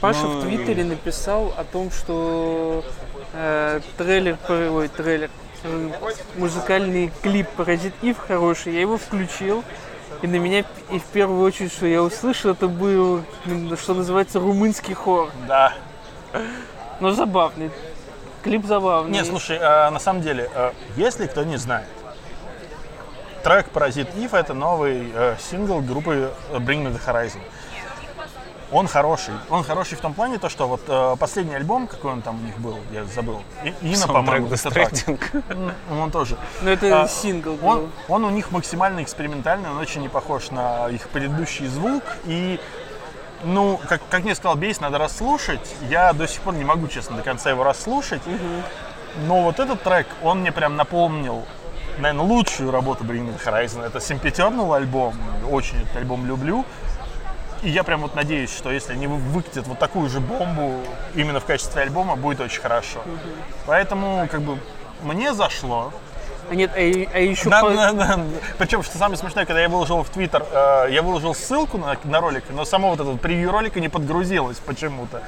Паша Ну, в Твиттере написал о том, что э, трейлер, ой, трейлер, э, музыкальный клип «Паразит Ив» хороший, я его включил, и на меня и в первую очередь, что я услышал, это был, что называется, румынский хор. Да. Но забавный. Клип забавный. Не, слушай, а, на самом деле, а, если кто не знает, трек «Паразит Ив» — это новый э, сингл группы Bring Me The Horizon. Он хороший. Он хороший в том плане, то, что вот э, последний альбом, какой он там у них был, я забыл. И- Саундтрек по-моему, Он тоже. Но это А, сингл был. Он, он у них максимально экспериментальный, он очень не похож на их предыдущий звук. И, ну, как, как мне сказал Бейс, надо расслушать. Я до сих пор не могу, честно, до конца его расслушать. Но вот этот трек, он мне прям напомнил, наверное, лучшую работу Bring Horizon. Это Sempiternal альбом. Очень этот альбом люблю. И я прям вот надеюсь, что если они вы- выкатят вот такую же бомбу именно в качестве альбома, будет очень хорошо. Поэтому, как бы, мне зашло. А нет, а, а еще На- по- на- на- Причем, что самое смешное, когда я выложил в Твиттер, э, я выложил ссылку на, на ролик, но само вот это превью ролика не подгрузилось почему-то.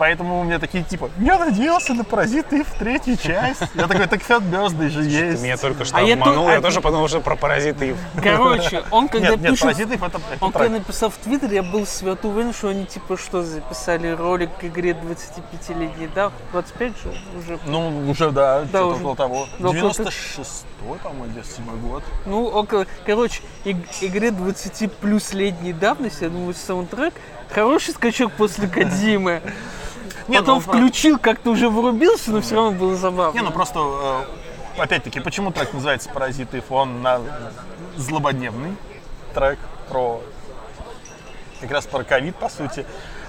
Поэтому у меня такие типа, я надеялся на паразиты в третью часть. Я такой, так Birthday же есть. Меня только что А я обманул, ту- я а- тоже подумал, что про паразиты. Короче, он когда Нет, нет, пишет... паразитов это, это Он когда написал в Твиттере, я был свято уверен, что они типа что, записали ролик к игре 25-летней да? 25 же уже. Ну, уже, да, что-то уже. около того. Да, около 96-й, по-моему, 97 год. Ну, около... Короче, иг- игре 20 плюс летней давности, я думаю, саундтрек хороший скачок после Кадзимы. Нет, Потом ну, про- включил, как-то уже врубился, но все равно было забавно. Не, ну просто, э, опять-таки, почему трек называется «Паразиты»? Он на злободневный трек про как раз про ковид, по сути.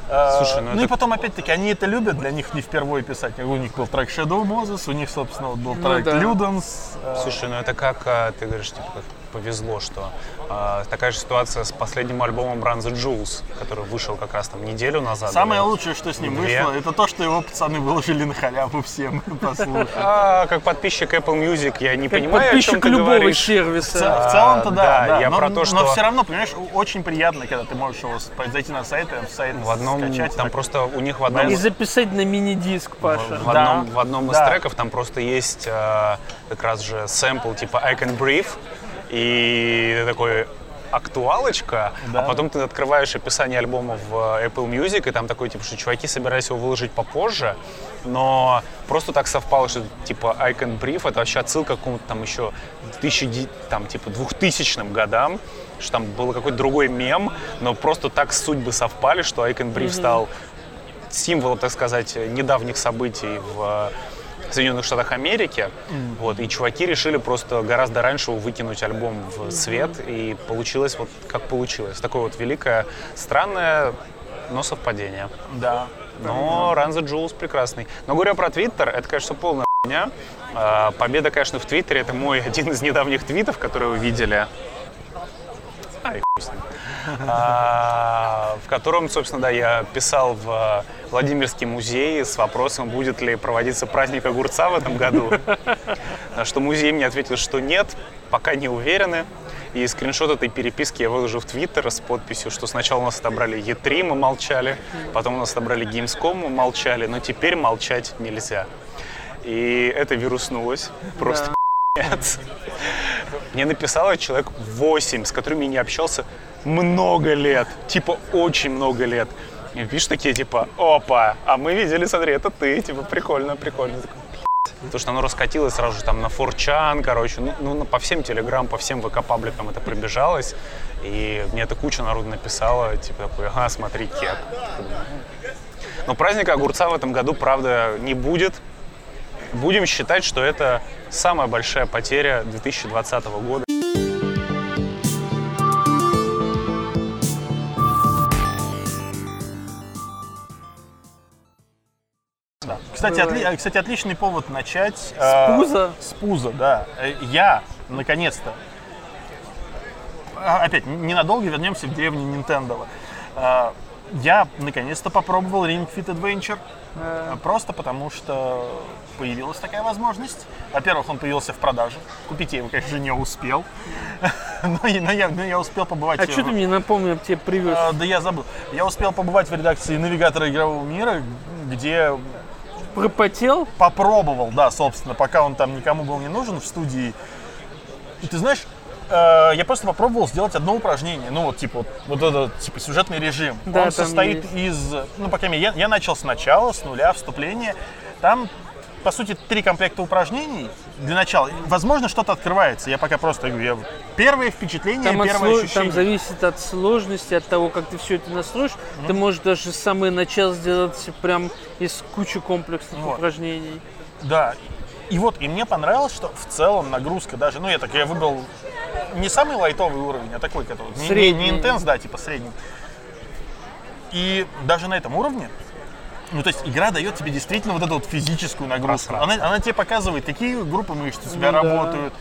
Э, Слушай, ну ну и это- потом, опять-таки, они это любят, для них не впервые писать. У них был трек Shadow Moses, у них, собственно, вот был Ну трек да. Ludens. э, Слушай, ну это как а, ты говоришь, типа, повезло, что а, такая же ситуация с последним альбомом Run the Jewels, который вышел как раз там неделю назад. Самое или- лучшее, что с ним Две. вышло, это то, что его пацаны выложили на халяву всем послушать. А, как подписчик Apple Music, я не как понимаю, о чем подписчик ты любого говоришь. В, сервиса. ц- в целом-то А, да, да, да. я но, про то, но что- все равно, понимаешь, очень приятно, когда ты можешь его зайти на сайт и в сайт В одном, скачать. там так. просто у них в одном, И записать на мини-диск, Паша. в одном, Да, в одном из да. треков там просто есть а, как раз же сэмпл типа I Can Breathe, и ты такой актуалочка, Да. а потом ты открываешь описание альбома в э, Apple Music, и там такой, типа, что чуваки собирались его выложить попозже, но просто так совпало, что, типа, I Can Breathe, это вообще отсылка к какому-то там еще 1000, там, типа, 2000 годам, что там был какой-то другой мем, но просто так судьбы совпали, что I Can Breathe стал символом, так сказать, недавних событий в э, Соединенных Штатах Америки. Вот, и чуваки решили просто гораздо раньше выкинуть альбом в свет, и получилось вот как получилось. Такое вот великое, странное, но совпадение. Да. Но Run the Jewels прекрасный. Но говоря про Твиттер, это, конечно, полная хуйня. А, Победа, конечно, в Твиттере. Это мой один из недавних твитов, которые вы видели. А, в котором, собственно, да, я писал в Владимирский музей с вопросом, будет ли проводиться праздник огурца в этом году. На что музей мне ответил, что нет, пока не уверены. И скриншот этой переписки я выложу в Твиттер с подписью, что сначала у нас отобрали E3, мы молчали, потом у нас отобрали Gamescom, мы молчали, но теперь молчать нельзя. И это вируснулось. Просто пи***ц. Мне написало человек 8, с которыми я не общался много лет. Типа очень много лет. И пишут такие, типа, опа, а мы видели, смотри, это ты, типа, прикольно, прикольно. Потому что оно раскатилось сразу же там на форчан, короче, ну, ну, по всем телеграм, по всем ВК-пабликам это пробежалось. И мне это куча народу написала, типа, такой, ага, смотри, кек. Но праздника огурца в этом году, правда, не будет. Будем считать, что это самая большая потеря 2020 года. Кстати, отли- кстати, отличный повод начать. э, пуза. С пуза, да. Э, Я, наконец-то, а, опять, ненадолго вернемся в деревню Nintendo. Э, я наконец-то попробовал Ring Fit Adventure. Э, Просто потому что появилась такая возможность. Во-первых, он появился в продаже. Купить я его, конечно, не успел. Но, но я, но я успел побывать... А в- что ты мне напомнил, тебе привез? А, да я забыл. Я успел побывать в редакции навигатора игрового мира, где Пропотел? попробовал, да, собственно, пока он там никому был не нужен в студии. И ты знаешь, э, я просто попробовал сделать одно упражнение. Ну, вот, типа, вот, вот этот, типа, сюжетный режим. Да, Он состоит есть. из, ну, по крайней мере, я, я начал сначала, с нуля, вступление. Там, по сути, три комплекта упражнений для начала. Возможно, что-то открывается. Я пока просто говорю, я... первое впечатление, Там, первое сло- ощущение. там зависит от сложности, от того, как ты все это настроишь. Ты можешь даже самое начало сделать прям из кучи комплексных Вот. упражнений. Да. И вот, и мне понравилось, что в целом нагрузка даже, ну я так, я выбрал не самый лайтовый уровень, а такой, который не- не, Средний. не интенс, да, типа средний. И даже на этом уровне, ну то есть игра дает тебе действительно вот эту вот физическую нагрузку. Она, она тебе показывает, какие группы мышц у тебя Ну да.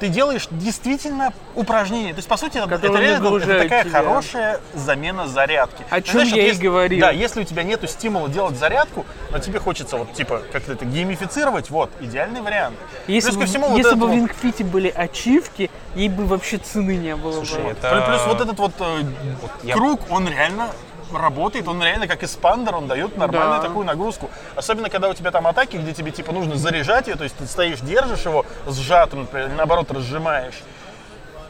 Ты делаешь действительно упражнения. То есть, по сути, это, это реально это такая тебя. хорошая замена зарядки. О Ты чем знаешь, я вот и если- говорил. Да, если у тебя нету стимула делать зарядку, но тебе хочется вот типа как-то это геймифицировать, вот, идеальный вариант. Если, Плюс бы, ко всему вот если бы в вот- Рингфите были ачивки, ей бы вообще цены не было Слушай, бы. это... Плюс, вот этот вот э, я- круг, он реально работает, он реально как эспандер, он дает нормальную Да. такую нагрузку. Особенно, когда у тебя там атаки, где тебе типа нужно заряжать ее, то есть ты стоишь, держишь его сжатым, например, наоборот разжимаешь.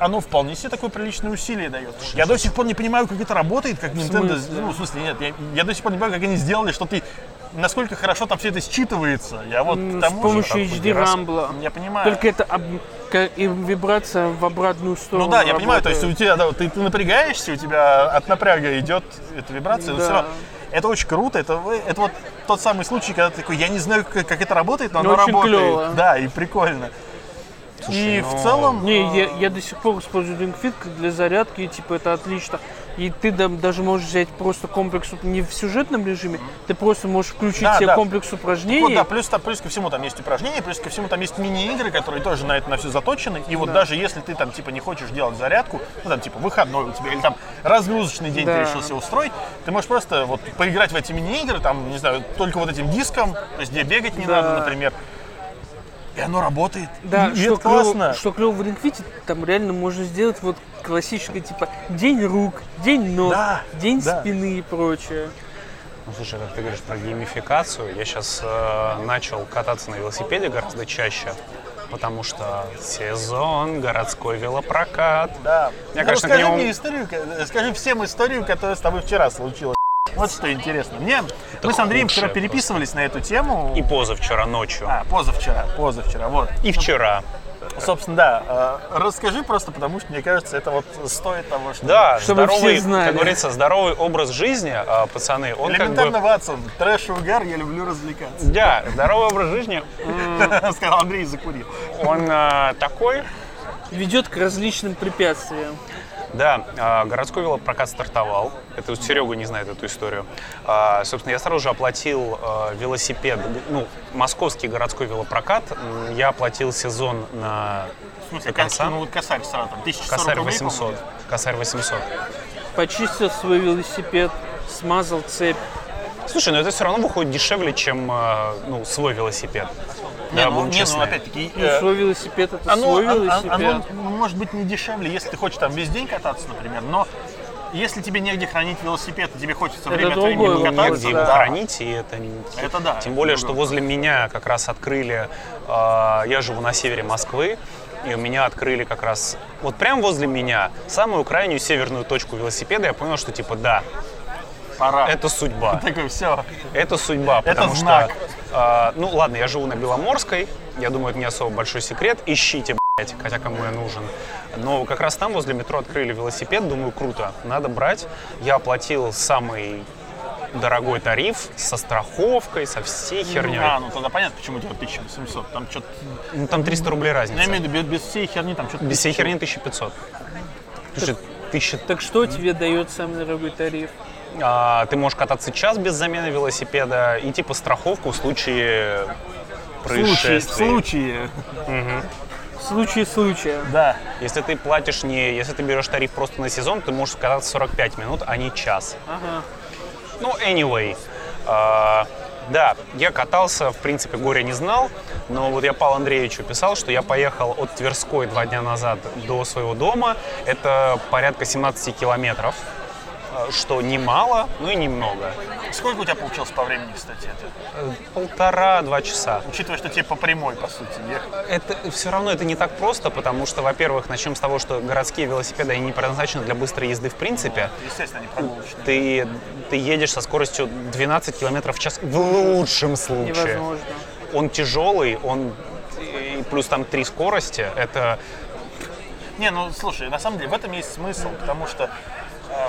Оно вполне себе такое приличное усилие дает. Я до сих пор не понимаю, как это работает, как Nintendo... Ну, в смысле, нет, я, я до сих пор не понимаю, как они сделали, что ты... Насколько хорошо там все это считывается. Я вот С тому же... помощью такой HD раз- рамбла. Я понимаю. Только это об- и вибрация в обратную сторону. Ну да, я понимаю, то есть у работает. тебя, да, ты, ты напрягаешься, у тебя от напряга идет эта вибрация, но Да. все равно это очень круто, это, это вот тот самый случай, когда ты такой, я не знаю, как, как это работает, но, Но оно работает. клёво. Да, и прикольно. И ну, в целом, Не, я, я до сих пор использую Ring Fit как для зарядки, и типа это отлично. И ты да- даже можешь взять просто комплекс не в сюжетном режиме, ты просто можешь включить Да, себе да. комплекс упражнений. вот, да, плюс, та- плюс ко всему там есть упражнения, плюс ко всему там есть мини-игры, которые тоже на это на все заточены. И вот даже если ты там типа не хочешь делать зарядку, ну там типа выходной у тебя или там разгрузочный день Да. ты решил себе устроить, ты можешь просто вот поиграть в эти мини-игры, там, не знаю, только вот этим диском, то есть где бегать не Да. надо, например. И оно работает. Да, и, что, это классно. клево, что клево в Fit, там реально можно сделать вот классическое типа день рук, день ног, Да, день да. спины и прочее. Ну, слушай, как ты говоришь про геймификацию, я сейчас начал кататься на велосипеде гораздо чаще, потому что сезон, городской велопрокат. Да. Я, Ну, конечно, расскажи нему- мне историю, ка- скажи всем историю, которая с тобой вчера случилась. Вот что интересно. Мне, мы с Андреем вчера переписывались на эту тему. И позавчера ночью. А, позавчера, позавчера, вот. И вчера. Собственно, да. э, Расскажи просто, потому что мне кажется, это вот стоит того, что... Да, Чтобы здоровый, все знали. как говорится, здоровый образ жизни, а, пацаны, он как Элементарно, бы... Ватсон, трэш и угар, я люблю развлекаться. Да, здоровый образ жизни, Сказал Андрей и закурил. он а, такой, Ведет к различным препятствиям. Да, а, городской велопрокат стартовал. Это вот Серега не знает эту историю. А, Собственно, я сразу же оплатил а, велосипед, ну, московский городской велопрокат. Я оплатил сезон на В смысле, до конца. ну вот косарь сразу, там, 1040 Косарь рублей, 800. по-моему. Косарь 800. Почистил свой велосипед, смазал цепь. Слушай, но это все равно выходит дешевле, чем ну, свой велосипед. Не, Да, ну, не, ну, опять-таки, Ну, э, свой велосипед это оно, свой оно- велосипед. оно, ну, может быть не дешевле, если ты хочешь там весь день кататься, например, но если тебе негде хранить велосипед, и тебе хочется Это время от времени покататься, негде его да. хранить, и это, Это да, Тем это более, другое. что возле меня как раз открыли, э, я живу на севере Москвы, и у меня открыли как раз, вот прямо возле меня, самую крайнюю северную точку велосипеда, я понял, что типа да, пора. это судьба. Такой, все. Это судьба, Это потому знак. что, э, ну ладно, я живу на Беломорской, я думаю, это не особо большой секрет, ищите, блядь, хотя кому я нужен. Но как раз там возле метро открыли велосипед, думаю, круто, надо брать. Я оплатил самый дорогой тариф со страховкой, со всей херней. А, ну тогда понятно, почему у тебя 1800. Там что-то, Ну, там 300 рублей разница. я имею в виду, без, без всей херни там что-то... Без всей херни 1500. Слушай, тысяча- Так что тебе дает самый дорогой тариф? А, ты можешь кататься час без замены велосипеда и типа страховку в случае В случае, в случае, В случае случая. да. Если ты платишь не, если ты берешь тариф просто на сезон, ты можешь кататься 45 минут, а не час. Ага. Ну, anyway. а, да, я катался, в принципе, горя не знал, но вот я Павлу Андреевичу писал, что я поехал от Тверской два дня назад до своего дома. Это порядка 17 километров, что немало, но и немного. Сколько у тебя получилось по времени, кстати, это? Э, Полтора-два часа. Учитывая, что тебе по прямой, по сути, ехать. Это все равно это не так просто, потому что, во-первых, начнем с того, что городские велосипеды они не предназначены для быстрой езды в принципе. Естественно, они прогулочные. Ты, ты едешь со скоростью 12 километров в час в лучшем случае. Невозможно. Он тяжелый, он и плюс там три скорости. Это Не, ну слушай, на самом деле в этом есть смысл, потому что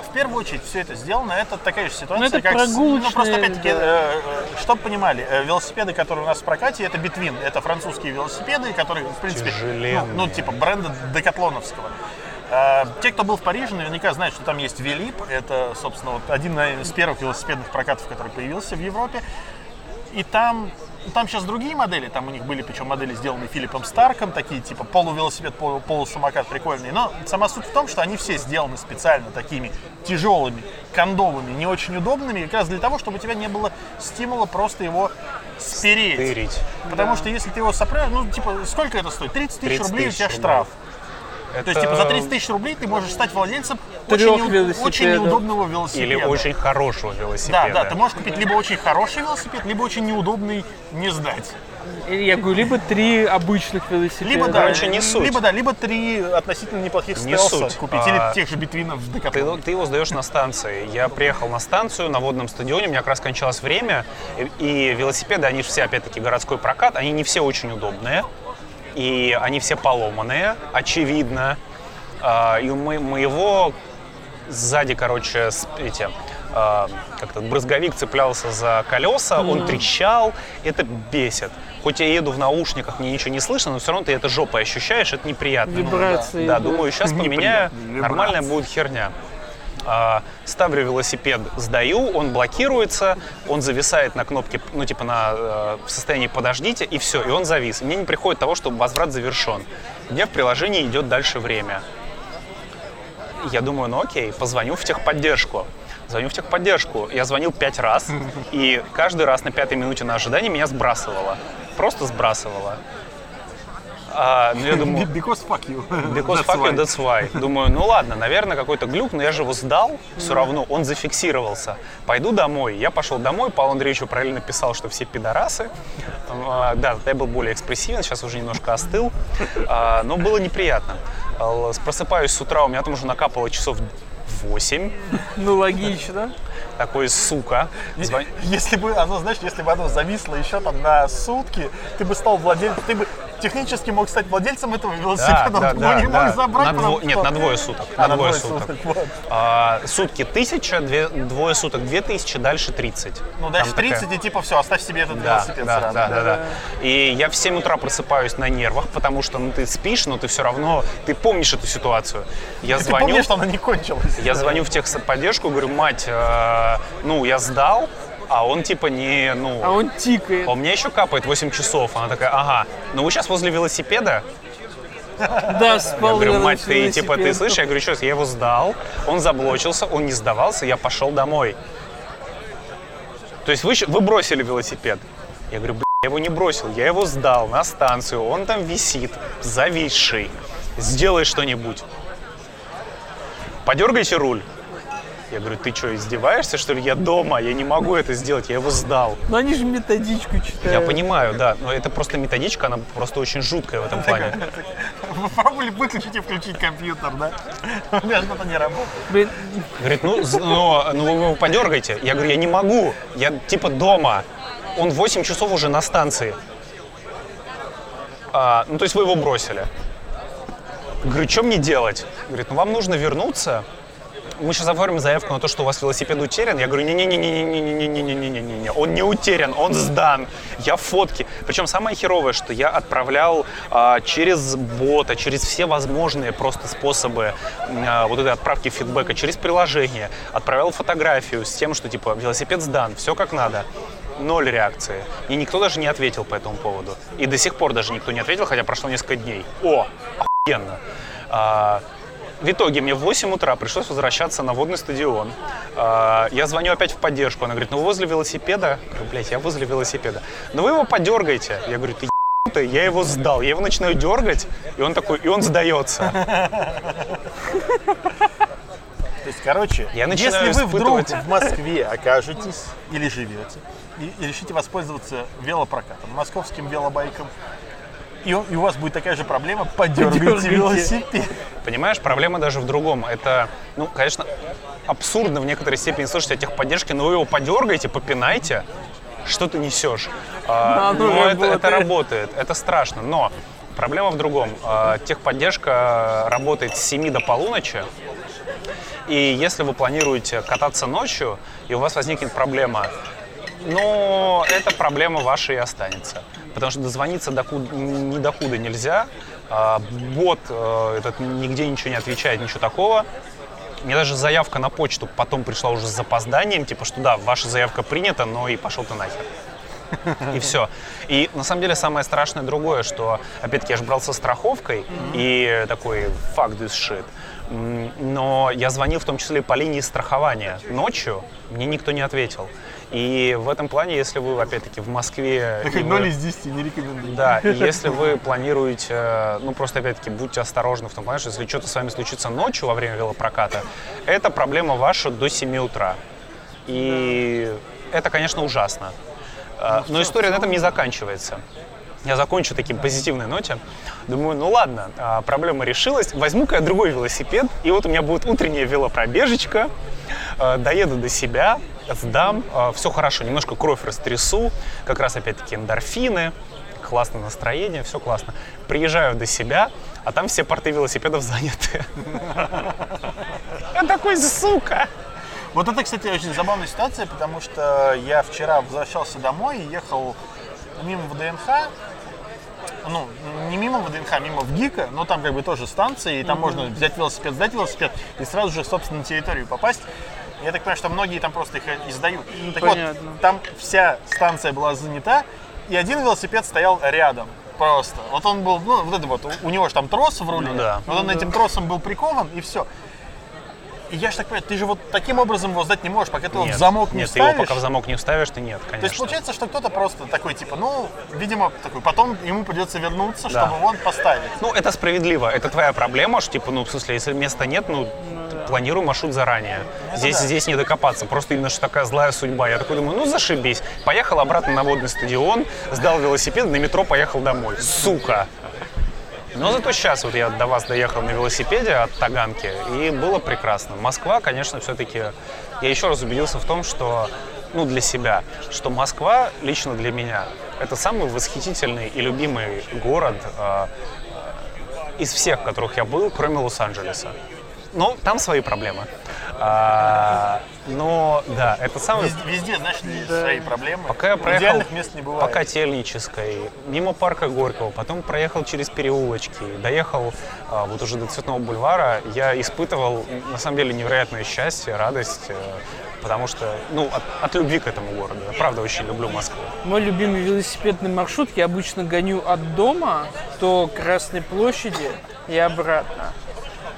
в первую очередь все это сделано, это такая же ситуация, Ну, это как... с- Ну, просто прогулочные, опять-таки, да. э, чтобы понимали, э, велосипеды, которые у нас в прокате, это Битвин, это французские велосипеды, которые, в принципе, ну, Тяжеленные. ну, типа бренда Декатлоновского. Э, Те, кто был в Париже, наверняка знают, что там есть Велип. Это, собственно, вот один наверное, из первых велосипедных прокатов, который появился в Европе. И там, там сейчас другие модели, там у них были причем модели, сделанные Филиппом Старком, такие типа полувелосипед, полу- полусамокат прикольные. Но сама суть в том, что они все сделаны специально такими тяжелыми, кондовыми, не очень удобными, как раз для того, чтобы у тебя не было стимула просто его спереть. тырить. Потому что если ты его сопрешь, ну типа сколько это стоит? 30 тысяч 30 рублей у тебя штраф. Это То есть типа за 30 тысяч рублей ты можешь стать владельцем очень, Трёх неу- велосипедов. очень неудобного велосипеда. или очень хорошего велосипеда. Да, да, ты можешь купить либо очень хороший велосипед, либо очень неудобный не сдать. Или Я говорю, либо три обычных велосипеда. Либо да, Короче, не суть. либо да, либо три относительно неплохих Не стелса суть. купить, А, или тех же битвинов в Ты, Декатлоне. ты его сдаешь на станции. Я приехал на станцию на водном стадионе, у меня как раз кончалось время, и, и велосипеды, они все, опять-таки, городской прокат, они не все очень удобные, и они все поломанные, очевидно. А, и у мо- моего сзади, короче, эти, а, как-то брызговик цеплялся за колеса, он трещал, это бесит. Хоть я еду в наушниках, мне ничего не слышно, но все равно ты это жопой ощущаешь, это неприятно. Вибрации. Да, думаю, сейчас поменяю, нормальная будет херня. А, ставлю велосипед, сдаю, он блокируется, он зависает на кнопке, ну типа на э, в состоянии подождите, и все, и он завис. И мне не приходит того, что возврат завершен. Мне в приложении идет дальше время. Я думаю, ну окей, позвоню в техподдержку. Звоню в техподдержку. Я звонил пять раз, и каждый раз на пятой минуте на ожидании меня сбрасывало. Просто сбрасывало. А, ну я думаю, Because fuck you. Because That's fuck you, why. that's why. Думаю, ну ладно, наверное, какой-то глюк, но я же его сдал, все равно, он зафиксировался. Пойду домой. Я пошел домой, Павел Андреевичу параллельно писал, что все пидорасы. А, Да, тогда я был более экспрессивен, сейчас уже немножко остыл, А, но было неприятно. А, Просыпаюсь с утра, у меня там уже накапало часов 8. Ну, логично. Такой, сука. Звон- Если бы оно, знаешь, если бы оно зависло еще там на сутки, ты бы стал владельцем, ты бы технически мог стать владельцем этого велосипеда, Да, да, но да, не да. мог забрать. На дво- Нет, на двое суток. А, на двое суток. вот. А, сутки тысяча, две, двое суток две тысячи, дальше 30. Ну, дальше Там такая- 30 и типа все, оставь себе этот Да, велосипед да, сразу. да, да, да. И я в 7 утра просыпаюсь на нервах, потому что ну, ты спишь, но ты все равно, ты помнишь эту ситуацию. Я Ты звоню, помнишь, что она не кончилась? я звоню в техподдержку, говорю, мать, э, ну, я сдал, а он типа не, ну... А он тикает. а у меня еще капает 8 часов. Она такая, ага, ну вы сейчас возле велосипеда? Да, спал Я говорю, мать, ты типа, ты слышишь? Я говорю, что, я его сдал, он заблочился, он не сдавался, я пошел домой. То есть вы, вы бросили велосипед? Я говорю, бля, я его не бросил, я его сдал на станцию, он там висит, зависший. Сделай что-нибудь. Подергайте руль. Я говорю, ты что, издеваешься, что ли? Я дома, я не могу это сделать, я его сдал. Но они же методичку читают. Я понимаю, да, но это просто методичка, она просто очень жуткая в этом плане. Вы пробовали выключить и включить компьютер, да? У меня что-то не работает. Говорит, ну, ну, ну вы его подергайте. Я говорю, я не могу, я типа дома. Он 8 часов уже на станции. А, ну, то есть вы его бросили. Говорю, что мне делать? Говорит, ну вам нужно вернуться. Мы сейчас оформим заявку на то, что у вас велосипед утерян. Я говорю, не-не-не-не-не-не-не-не-не-не-не-не. Он не утерян, он сдан. Я фотки. Причем самое херовое, что я отправлял а, через бота, через все возможные просто способы а, вот этой отправки фидбэка, через приложение. Отправлял фотографию с тем, что типа велосипед сдан, все как надо. Ноль реакции. И никто даже не ответил по этому поводу. И до сих пор даже никто не ответил, хотя прошло несколько дней. О, охуенно. А, В итоге мне в 8 утра пришлось возвращаться на водный стадион. А, Я звоню опять в поддержку. Она говорит, ну возле велосипеда. Говорю, блядь, я возле велосипеда. Ну вы его подергаете. Я говорю, ты ебанутый, я его сдал. Я его начинаю дергать, и он такой, и он сдается. То есть, короче, Я если вы вдруг в Москве окажетесь или живете и, и решите воспользоваться велопрокатом, московским велобайком, и, он- и у вас будет такая же проблема, подергайте Подергайте. велосипед. Понимаешь, проблема даже в другом. Это, ну, конечно, абсурдно в некоторой степени слышать о техподдержке, но вы его подергаете, попинайте, что ты несешь. А, ну, но это, это работает. это страшно. Но проблема в другом. А, Техподдержка работает с 7 до полуночи. И если вы планируете кататься ночью, и у вас возникнет проблема, но эта проблема ваша и останется. Потому что дозвониться докуда, ни докуда нельзя. А, Бот э, этот нигде ничего не отвечает, ничего такого. Мне даже заявка на почту потом пришла уже с запозданием, типа, что да, ваша заявка принята, но и пошел ты нахер. И все. И на самом деле самое страшное другое, что, опять-таки, я же брал со страховкой, и такой, fuck this shit. Но я звонил в том числе по линии страхования ночью, мне никто не ответил. И в этом плане, если вы, опять-таки, в Москве... Такой вы- 0 из 10 не рекомендую. да, и если вы планируете, э, ну просто опять-таки будьте осторожны в том плане, что если что-то с вами случится ночью во время велопроката, это проблема ваша до 7 утра. И это, конечно, ужасно. Э, Но история на этом не заканчивается. Я закончу таким позитивной ноте. Думаю, ну ладно, а, проблема решилась. Возьму-ка я другой велосипед, и вот у меня будет утренняя велопробежечка. Э, Доеду до себя, сдам, все хорошо, немножко кровь растрясу, как раз опять-таки эндорфины, классное настроение, все классно. Приезжаю до себя, а там все порты велосипедов заняты. Я такой, сука! Вот это, кстати, очень забавная ситуация, потому что я вчера возвращался домой и ехал мимо ВДНХ, ну, не мимо ВДНХ, мимо ВГИКа, но там как бы тоже станция, и там можно взять велосипед, сдать велосипед и сразу же, собственно, на территорию попасть. Я так понимаю, что многие там просто их и сдают. Так Понятно. вот, там вся станция была занята, и один велосипед стоял рядом. Просто. Вот он был, ну, вот это вот, у- него же там трос в руле. Ну да. Вот он этим тросом был прикован, и все. И я же так понимаю, ты же вот таким образом его сдать не можешь, пока ты его в Нет, замок не нет, ты его вставишь. пока в замок не вставишь, ты нет, конечно. То есть получается, что кто-то просто такой, типа, ну, видимо, такой, потом ему придется вернуться, Да. чтобы он поставить. Ну, это справедливо. Это твоя проблема, что, типа, ну, в смысле, если места нет, ну, планируй маршрут заранее. здесь, да. здесь не докопаться. Просто именно что такая злая судьба. Я такой думаю, ну, зашибись. Поехал обратно на водный стадион, сдал велосипед, на метро поехал домой. Сука! Но зато сейчас вот я до вас доехал на велосипеде от Таганки, и было прекрасно. Москва, конечно, все-таки... Я еще раз убедился в том, что, ну, для себя, что Москва лично для меня это самый восхитительный и любимый город э, из всех, которых я был, кроме Лос-Анджелеса. Но там свои проблемы. А, но да, это самый Везде, везде, знаешь, есть свои проблемы. Пока я проехал Идеальных мест не бывает. по Котельнической, мимо парка Горького, потом проехал через переулочки, доехал а, вот уже до Цветного бульвара, я испытывал на самом деле невероятное счастье, радость, э, потому что, ну, от, от любви к этому городу. Я правда очень люблю Москву. Мой любимый велосипедный маршрут я обычно гоню от дома до Красной площади и обратно.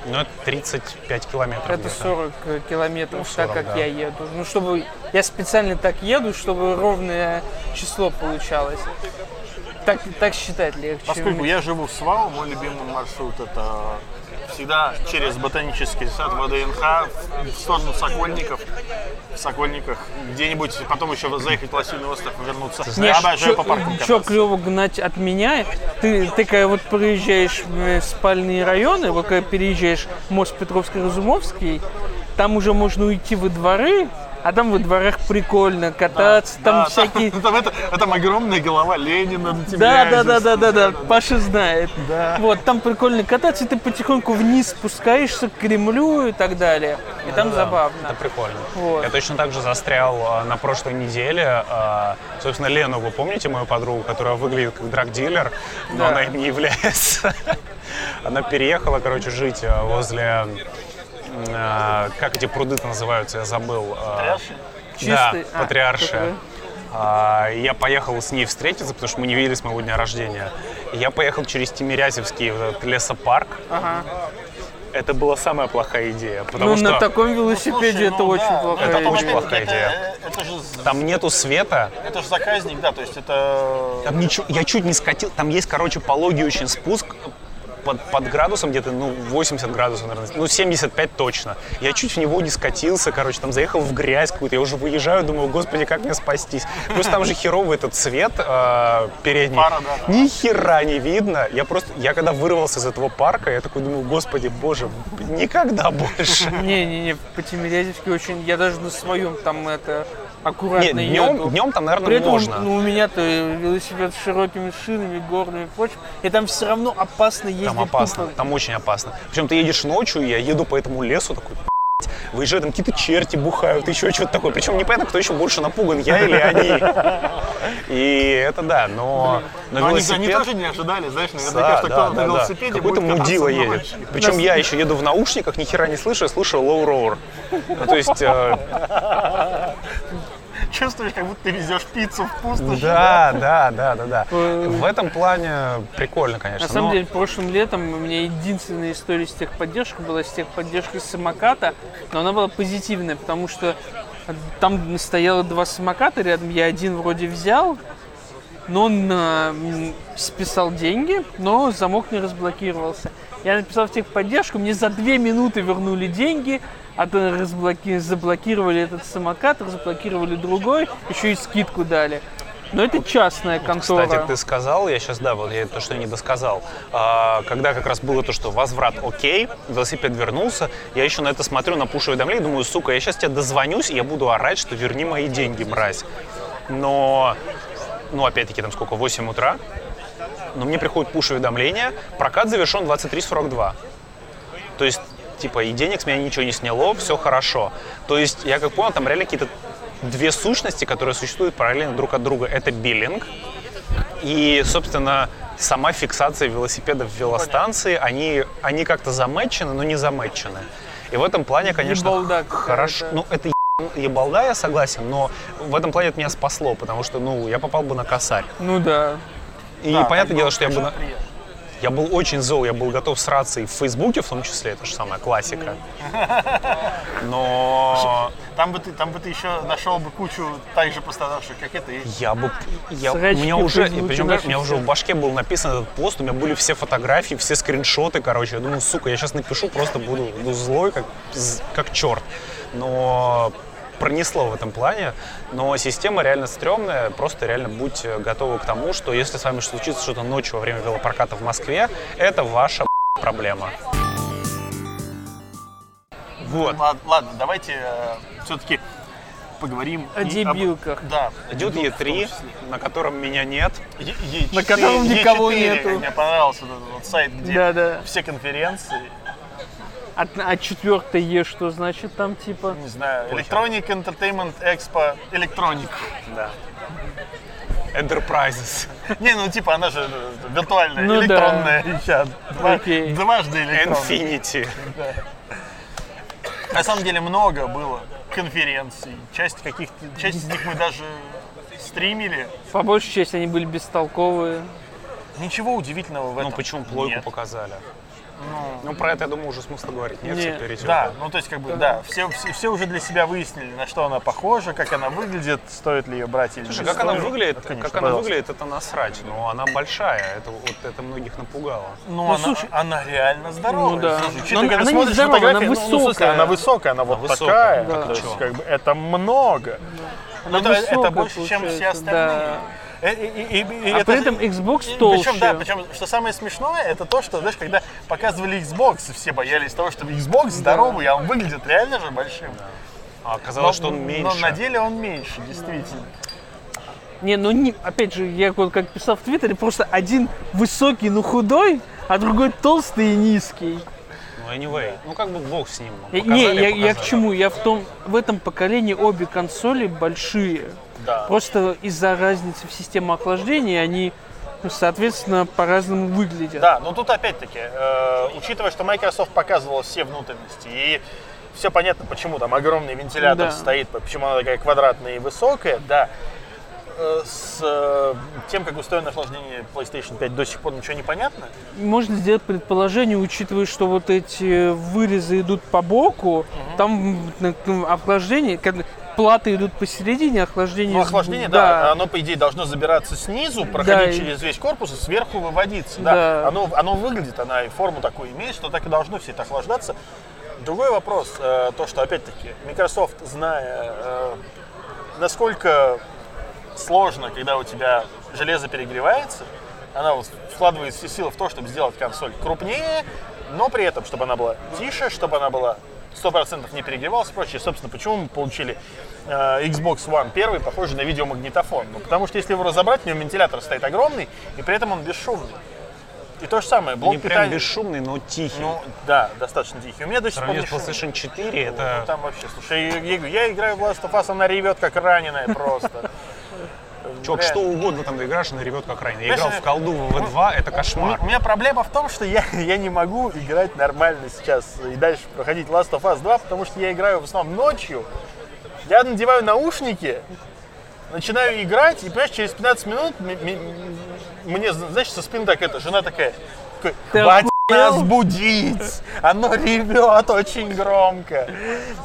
Ну, это 35 километров Это где-то. 40 километров, Ну, так 40, как да. я еду. Ну, чтобы я специально так еду, чтобы ровное число получалось. Так, так считать легче. Поскольку я живу в СВАУ, мой любимый маршрут это всегда через ботанический сад ВДНХ в сторону Сокольников. В Сокольниках где-нибудь, потом еще заехать в Лосиный остров и вернуться. Не, Я обожаю по парку что клево гнать от меня, ты, ты когда вот проезжаешь в спальные районы, вот когда переезжаешь мост Петровско-Разумовский, там уже можно уйти во дворы, а там во дворах прикольно кататься, там Да, всякие... Там, там это, там огромная голова Ленина на тебя. Да, да, да, да, да, да, Паша знает. Да. Вот, там прикольно кататься, и ты потихоньку вниз спускаешься к Кремлю и так далее. И там забавно. Это прикольно. Вот. Я точно так же застрял а, на прошлой неделе. а, собственно, Лену, вы помните мою подругу, которая выглядит как драг-дилер, но Да. она им не является. Она переехала, короче, жить а, возле... а, как эти пруды-то называются, я забыл. Патриарши? Чистый? Да, А, патриаршия. такой. А, и я поехал с ней встретиться, потому что мы не виделись с моего дня рождения. Я поехал через Тимирязевский вот этот лесопарк. Ага. Это была самая плохая идея, потому Ну, что на таком велосипеде Слушай, это ну очень да, плохая это идея. очень плохая идея. э, Это, же, там нету света, это же заказник, да, то есть это... Там ничего, я чуть не скатил. Там есть, короче, пологий очень спуск под, под градусом где-то, ну, 80 градусов, наверное, ну, 75 точно. Я чуть в него не скатился, короче, там заехал в грязь какую-то. Я уже выезжаю, думаю, господи, как мне спастись. Плюс там же херовый этот цвет э, передний. Фара, да, да. Ни хера не видно. Я просто, я когда вырвался из этого парка, я такой думаю, господи, боже, никогда больше. Не-не-не, по Тимирязевске очень... Я даже на своем там это аккуратно Нет, днем, еду. днем там, наверное, При этом можно. ну, у меня-то велосипед с широкими шинами, горными и прочим. И там все равно опасно ездить Там опасно, тупо. там очень опасно. Причем ты едешь ночью, я еду по этому лесу такой, «Блядь». выезжаю, там какие-то черти бухают, еще что-то такое. Причем непонятно, кто еще больше напуган, я или они. И это да, но, но Но они, они велосипед... тоже не ожидали, знаешь, наверняка, Да, что да, кто-то да, на да. велосипеде Какой-то будет кататься мудила ночью. едет. Причем я еще еду в наушниках, ни хера не слышу, я слушаю low roar. Ну, то есть, э, Чувствуешь, как будто ты везешь пиццу в пустошь. да, да, да, да, да. В этом плане прикольно, конечно. На самом деле, прошлым летом у меня единственная история с техподдержкой была с техподдержкой самоката, но она была позитивная, потому что там стояло два самоката рядом, я один вроде взял, но он м, списал деньги, но замок не разблокировался. Я написал в техподдержку, мне за две минуты вернули деньги, а то разблоки- заблокировали этот самокат, разблокировали другой, еще и скидку дали. Но это частная контора. Кстати, ты сказал, я сейчас, да, вот я то, что не досказал. А, когда как раз было то, что возврат окей, велосипед вернулся, я еще на это смотрю, на пуш-уведомление, думаю, сука, я сейчас тебе дозвонюсь, и я буду орать, что верни мои деньги, мразь. Но, ну, опять-таки, там сколько, 8 утра, но мне приходит пуш-уведомление, прокат завершен 23.42. То есть, типа, и денег с меня ничего не сняло, все хорошо. То есть, я как понял, там реально какие-то две сущности, которые существуют параллельно друг от друга. Это биллинг и, собственно, сама фиксация велосипедов в велостанции, они, они как-то замечены, но не замечены. И в этом плане, конечно, Ебалда хорошо. Ну, это еб- ебалда, я согласен, но в этом плане это меня спасло, потому что, ну, я попал бы на косарь. Ну да. И Да, понятное дело, что я бы... Я был очень зол, я был готов сраться и в Фейсбуке в том числе, это же самая классика. Но Там бы ты, там бы ты еще нашел бы кучу так же пострадавших, как это. Я бы... Я, у меня уже, причем, у меня уже в башке был написан этот пост, у меня были все фотографии, все скриншоты, короче. Я думаю, сука, я сейчас напишу, просто буду, буду злой, как, как черт. Но пронесло в этом плане, но система реально стрёмная, просто реально будьте готовы к тому, что если с вами случится что-то ночью во время велопроката в Москве, это ваша проблема. Вот. Ладно, ладно, давайте все-таки поговорим О и об- дебилках. Да. Дебилках том Е3, числе. на котором меня нет. Е- Е4, На котором никого Е4, нету. Мне понравился этот вот сайт, где Да-да. все конференции, А, а четвертое Е что значит там типа? не знаю, Electronic Entertainment Expo, Electronic. Да. Enterprises. Не, ну типа она же э, виртуальная, Ну да. электронная веща. Два- Окей. Дважды электронная. Infinity. На самом деле много было конференций. Часть каких-то, часть из них мы даже стримили. По большей части они были бестолковые. Ничего удивительного в этом. Ну почему плойку нет. показали? Ну, про это, я думаю, уже смысла говорить нет, Нет. все. Да, ну то есть как бы, да, все, все, все уже для себя выяснили, на что она похожа, как она выглядит, стоит ли ее брать или Слушай, не как она стоит. выглядит, Ну, конечно, как она пожалуйста. выглядит, это насрать. Но она большая, это вот это многих напугало. Ну, Ну, она, слушай, она реально здоровая. ну да. Слушай, Но учитывая, она- когда она не смотришь здоровая, она фотографии, ну, ну, смысле, высокая. она высокая, она вот высокая, такая. да. То есть, как бы, это много. Она Ну, это, это высокая, больше, чем все остальные. Э, И, и- и- и А это при этом Xbox и- толще. Причем, да, причем, что самое смешное, это то, что, знаешь, когда показывали Xbox, все боялись того, что Xbox здоровый, а он выглядит реально же большим. А оказалось, что он Но- меньше. Но на деле он меньше, действительно. Не, ну не, опять же, я вот как писал в Твиттере, просто один высокий, но худой, а другой толстый и низкий. Ну, anyway, ну как бы бог с ним. И- Показали, не, я, я к чему? Я в том, в этом поколении обе консоли большие. Да. Просто из-за разницы в системе охлаждения они, ну, соответственно, по-разному выглядят. Да, но тут опять-таки, э, учитывая, что Microsoft показывала все внутренности, и все понятно, почему там огромный вентилятор Да. стоит, почему она такая квадратная и высокая, да. э, с э, тем, как устроено охлаждение PlayStation 5, до сих пор ничего не понятно? Можно сделать предположение, учитывая, что вот эти вырезы идут по боку, там ну, охлаждение, платы идут посередине, охлаждение... Ну, охлаждение, да. оно, по идее, должно забираться снизу, проходить и- через весь корпус и сверху выводиться. Да. Да. Оно, оно выглядит, она и форму такую имеет, что так и должно все это охлаждаться. Другой вопрос, э, то, что, опять-таки, Microsoft, зная, э, насколько сложно, когда у тебя железо перегревается, она вот вкладывает все силы в то, чтобы сделать консоль крупнее, но при этом, чтобы она была тише, чтобы она была 100% не перегревалась и прочее. Собственно, почему мы получили э, Xbox One первый, похожий на видеомагнитофон? Ну, потому что если его разобрать, у него вентилятор стоит огромный, и при этом он бесшумный. И то же самое, блок Не прям питания... бесшумный, но тихий. Ну, да, достаточно тихий. У меня до сих пор. PlayStation 4, Ну, это... Там вообще, слушай, я, я- я играю в Last of Us, она ревет как раненая просто. Чувак, что угодно там играешь, она ревет как ранее. Я играл в колду в V2, это кошмар. У меня проблема в том, что я, я не могу играть нормально сейчас и дальше проходить Last of Us 2, потому что я играю в основном ночью. Я надеваю наушники, начинаю играть, и, понимаешь, через 15 минут мне, знаешь, со спины так это, жена такая, «Хватит охуел?» нас будить, оно ревет очень громко.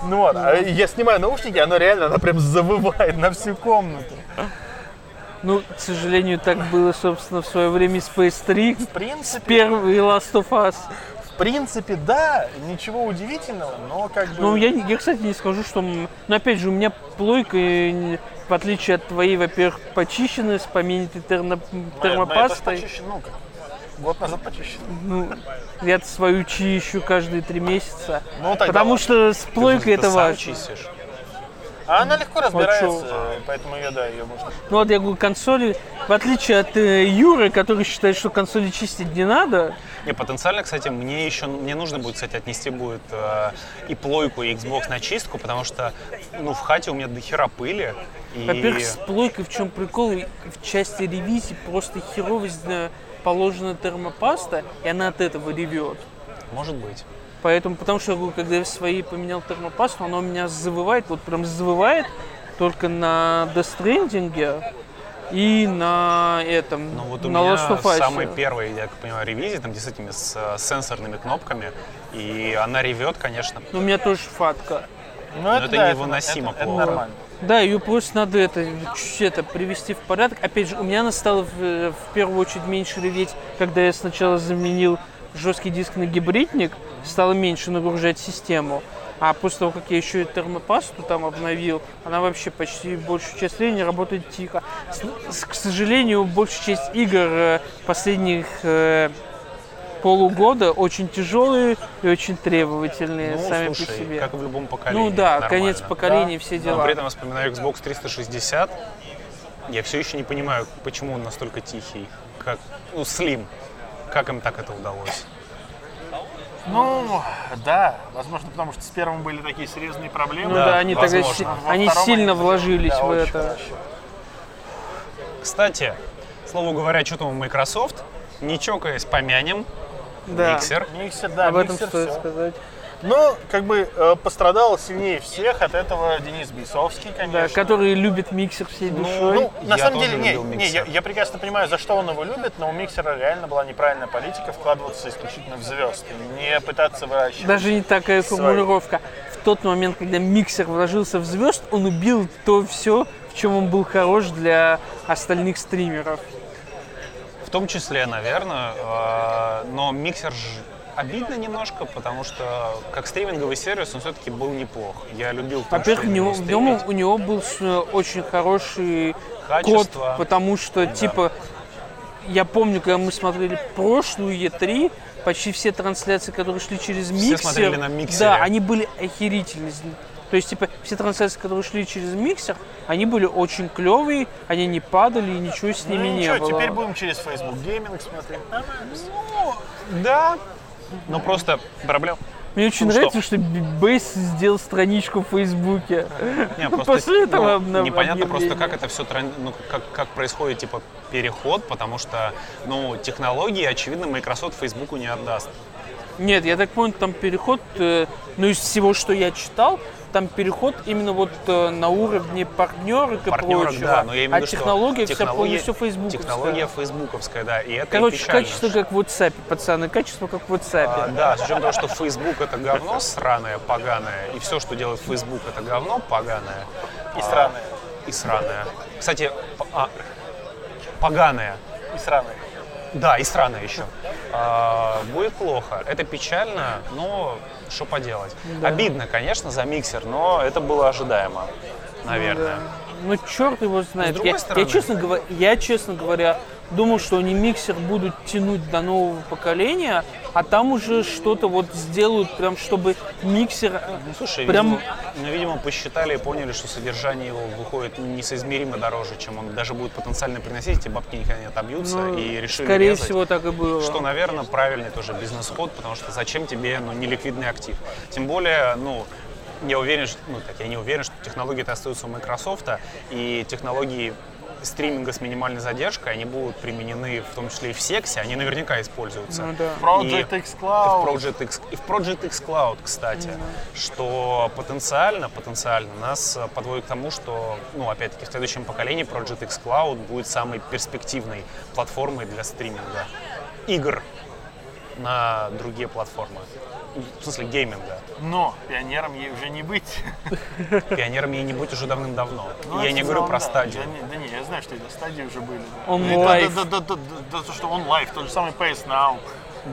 Ну вот, а я снимаю наушники, оно реально, оно прям завывает на всю комнату. Ну, к сожалению, так было, собственно, в свое время с PS3, В принципе, первый Last of Us. в принципе, да, ничего удивительного, но как бы... Ну, я, я, кстати, не скажу, что... Но, опять же, у меня плойка, в отличие от твоей, во-первых, почищенная, с поменитой терно- Моя- моя термопастой. почищена, ну, как, год назад почищена. Ну, я свою чищу каждые три месяца. Ну, тогда Потому ладно. что с Ты плойкой же- ты это сам важно. чистишь. А она легко разбирается, чё? поэтому ее, да, ее можно... Ну вот я говорю, консоли, в отличие от э, Юры, который считает, что консоли чистить не надо, Не, потенциально, кстати, мне еще мне нужно будет, кстати, отнести будет э, и плойку, и Xbox на чистку, потому что ну, в хате у меня до хера пыли. И... Во-первых, с плойкой в чем прикол, в части ревизии просто херовость э, положена термопаста, и она от этого ревет. Может быть. Поэтому, потому что я говорю, когда я в своей поменял термопасту, она у меня завывает, вот прям завывает только на Stranding и на этом, Ну вот у на меня Last of Us. самый первый, я как понимаю, ревизия, там, где с этими с, сенсорными кнопками, и она ревет, конечно. Ну, у меня тоже фатка. Ну, это да, невыносимо это, это плохо. нормально. Да, ее просто надо это это привести в порядок. Опять же, у меня она стала в, э, в первую очередь меньше реветь, когда я сначала заменил жесткий диск на гибридник, стало меньше нагружать систему. А после того, как я еще и термопасту там обновил, она вообще почти большую часть времени работает тихо. С- к сожалению, большая часть игр э, последних э, полугода очень тяжелые и очень требовательные Ну, сами слушай, по себе. как в любом поколении. Ну да, нормально. конец поколения, Да. все Но дела. при этом вспоминаю Xbox 360. Я все еще не понимаю, почему он настолько тихий. Как, ну, Slim. Как им так это удалось? Ну, да, возможно, потому что с первым были такие серьезные проблемы. Ну Да, да, они тогда возможно. Во они сильно они вложились да, в очень это. хорошо. Кстати, слово говоря, что там у Microsoft, не чокаясь, помянем. Да. Миксер. Миксер, да, Об этом миксер, стоит всё. сказать. Но, как бы, э, пострадал сильнее всех от этого Денис Бейсовский, конечно. Да, который любит миксер всей душой. Ну, на Я самом тоже деле, не, не, я, я прекрасно понимаю, за что он его любит, но у миксера реально была неправильная политика вкладываться исключительно в звезд, не пытаться выращивать. Даже не такая Свои. формулировка. В тот момент, когда миксер вложился в звезд, он убил то все, в чем он был хорош для остальных стримеров. В том числе, наверное. э, Но миксер обидно немножко, потому что как стриминговый сервис он все-таки был неплох. Я любил Во-первых, у него, именно в нем- стримить. у него был с- очень хороший код, Качество. потому что, типа, я помню, когда мы смотрели прошлую Е3, почти все трансляции, которые шли через миксер, смотрели на миксере. да, они были охерительные. То есть, типа, все трансляции, которые шли через миксер, они были очень клевые, они не падали и ничего с Ну, ними не ничего, было. теперь будем через Facebook Gaming смотреть. Да, но просто проблем. Мне очень Ну, нравится, что Бейс сделал страничку в Фейсбуке. Не, Ну, просто, после этого ну, непонятно просто, как это все, ну, как, как происходит, типа, переход, потому что, ну, технологии, очевидно, Microsoft Фейсбуку не отдаст. Нет, я так понял, там переход, э, ну, из всего, что я читал, там переход именно вот э, на уровне партнерок и партнерок, прочего. да, но я имею а виду, что технология вся полностью фейсбуковская. Технология фейсбуковская, да, и это и Короче, печально, качество что- как в WhatsApp, пацаны, качество как в WhatsApp. А, да, с учетом того, что Facebook это говно сраное, поганое, и все, что делает Facebook, это говно поганое. И а, сраное. И сраное. Кстати, а, поганое. И сраные. Да, и сраное еще. А, будет плохо. Это печально, но что поделать. Обидно, конечно, за миксер, но это было ожидаемо, наверное. Ну, черт его знает. я, стороны- я, честно говоря, я, честно говоря, думал, что они миксер будут тянуть до нового поколения, а там уже что-то вот сделают, прям чтобы миксер... э, Ну, слушай, Прям- видимо, ну, видимо, посчитали и поняли, что содержание его выходит несоизмеримо дороже, чем он даже будет потенциально приносить, эти бабки никогда не отобьются, ну, и решили скорее резать. всего, так и было. Что, наверное, правильный тоже бизнес-ход, потому что зачем тебе ну, неликвидный актив? Тем более, ну, я уверен, что, ну, так, я не уверен, что технологии-то остаются у Microsoft, и технологии стриминга с минимальной задержкой, они будут применены в том числе и в сексе, они наверняка используются. Ну да. Project И- X и в Cloud. Project X, и в Project X Cloud, кстати, что потенциально, потенциально нас э, подводит к тому, что, ну, опять-таки, в следующем поколении Project xCloud будет самой перспективной платформой для стриминга игр на другие платформы. В смысле, гейминга. Но пионером ей уже не быть. Пионерами и не быть уже давным-давно. Ну, я не говорю про Stadia ю. Да, не, да не, я знаю, что и до Stadia уже были. Он И да. Да, да, да, да, да, то, что OnLive, тот же самый PS Now.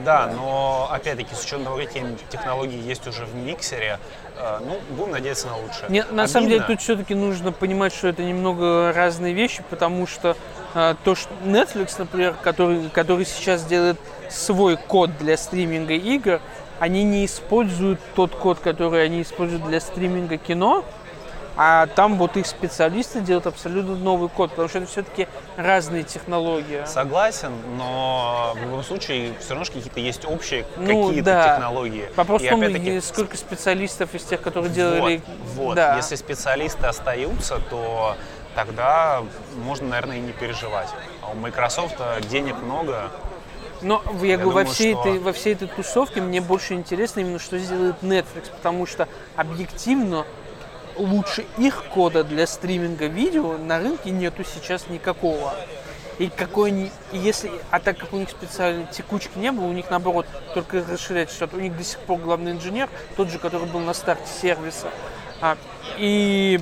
Да, но опять-таки, с учетом того, какие технологии есть уже в миксере, э, ну, будем надеяться на лучшее. Не, на самом деле Обидно. тут все-таки нужно понимать, что это немного разные вещи, потому что а, то, что Netflix, например, который, который сейчас делает свой код для стриминга игр, они не используют тот код, который они используют для стриминга кино, а там вот их специалисты делают абсолютно новый код, потому что это все-таки разные технологии. Согласен, но в любом случае все равно какие-то есть общие Ну, какие-то да. технологии. Вопрос в том, сколько специалистов из тех, которые делали... Вот, вот. Да. если специалисты остаются, то тогда можно, наверное, и не переживать. А у Microsoft денег много. Но я, говорю, думаю, во, всей что- этой, во всей этой тусовке мне больше интересно именно, что сделает Netflix, потому что объективно лучше их кода для стриминга видео на рынке нету сейчас никакого. И какой они, если, а так как у них специальной текучки не было, у них наоборот только расширять что-то. У них до сих пор главный инженер, тот же, который был на старте сервиса. А, и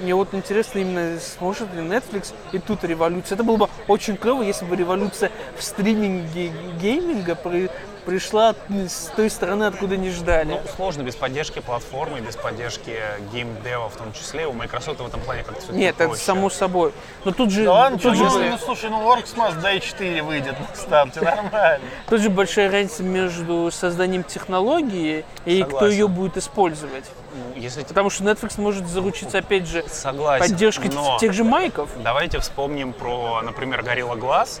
мне вот интересно именно, сможет ли Netflix и тут революция. Это было бы очень клево, если бы революция в стриминге гейминга при- пришла с той стороны, откуда не ждали. Ну, сложно без поддержки платформы, без поддержки геймдева в том числе. У Microsoft в этом плане как-то Нет, это проще. само собой. Но тут же, Да ладно, тут, же, ну, ну, слушай, ну WorksMass D4 выйдет на старте, нормально. тут же большая разница между созданием технологии и кто ее будет использовать. Если Потому что Netflix может заручиться, опять же, согласен, поддержкой но тех же майков. давайте вспомним про, например, Gorilla Glass,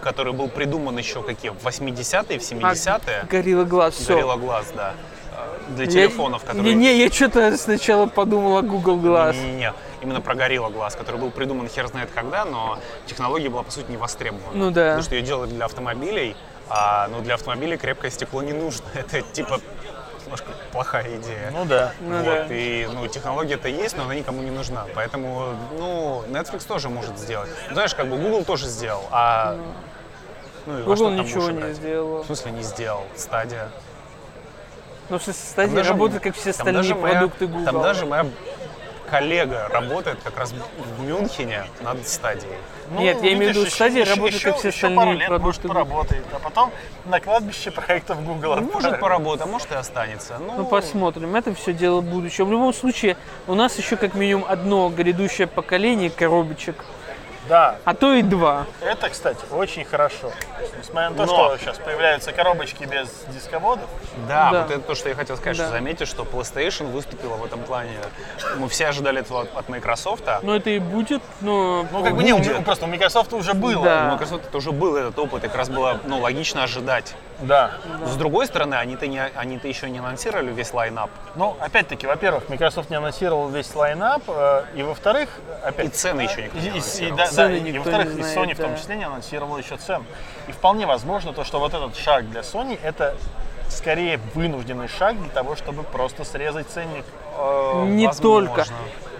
который был придуман еще какие, в 80-е, в 70-е. Горилла глаз, все. Gorilla Glass, да. Э, Для телефонов, которые... Не, не, я что-то сначала подумал о Google Glass. Не-не-не, именно про Gorilla Glass, который был придуман хер знает когда, но технология была, по сути, не востребована. Ну да. Потому что ее делали для автомобилей, а ну, для автомобилей крепкое стекло не нужно. Это типа немножко плохая идея. Ну да. Ну вот, да. и ну, технология-то есть, но она никому не нужна. Поэтому, ну, Netflix тоже может сделать. Ну, знаешь, как бы Google тоже сделал, а... Ну, и во что Google там ничего не сделала. В смысле не сделал? Стадия. Смысле, стадия даже- работает, как все остальные даже моя- продукты Google. Там даже моя коллега работает как раз в Мюнхене над стадией. Ну, Нет, я имею в виду, работает, еще- как все остальные продукты может, поработает, а потом на кладбище проектов Google Может отправят. поработать, а может и останется. Ну, Ну, посмотрим. Это все дело будущего. В любом случае, у нас еще как минимум одно грядущее поколение коробочек, Да, а то и два. это, кстати, очень хорошо. Есть, несмотря на то, Но- что сейчас появляются коробочки без дисководов, Да, Да. вот это то, что я хотел сказать, Да. что заметьте, что PlayStation выступила в этом плане. Мы все ожидали этого от, от Microsoft. Но это и будет, но... ну как бы не, просто у Microsoft уже было. Да. У Microsoft это уже был этот опыт, и как раз было ну, логично ожидать. Да. С другой стороны, они-то, не, они-то еще не анонсировали весь лайнап. Ну, опять-таки, во-первых, Microsoft не анонсировал весь лайнап, э, и во-вторых, опять... И цены еще никто не И, и- и- анонсировал. да, да, и, никто во-вторых, и Sony в том да. числе не анонсировала еще цен. И вполне возможно то, что вот этот шаг для Sony это скорее вынужденный шаг для того, чтобы просто срезать ценник. Э, Не возможно. только.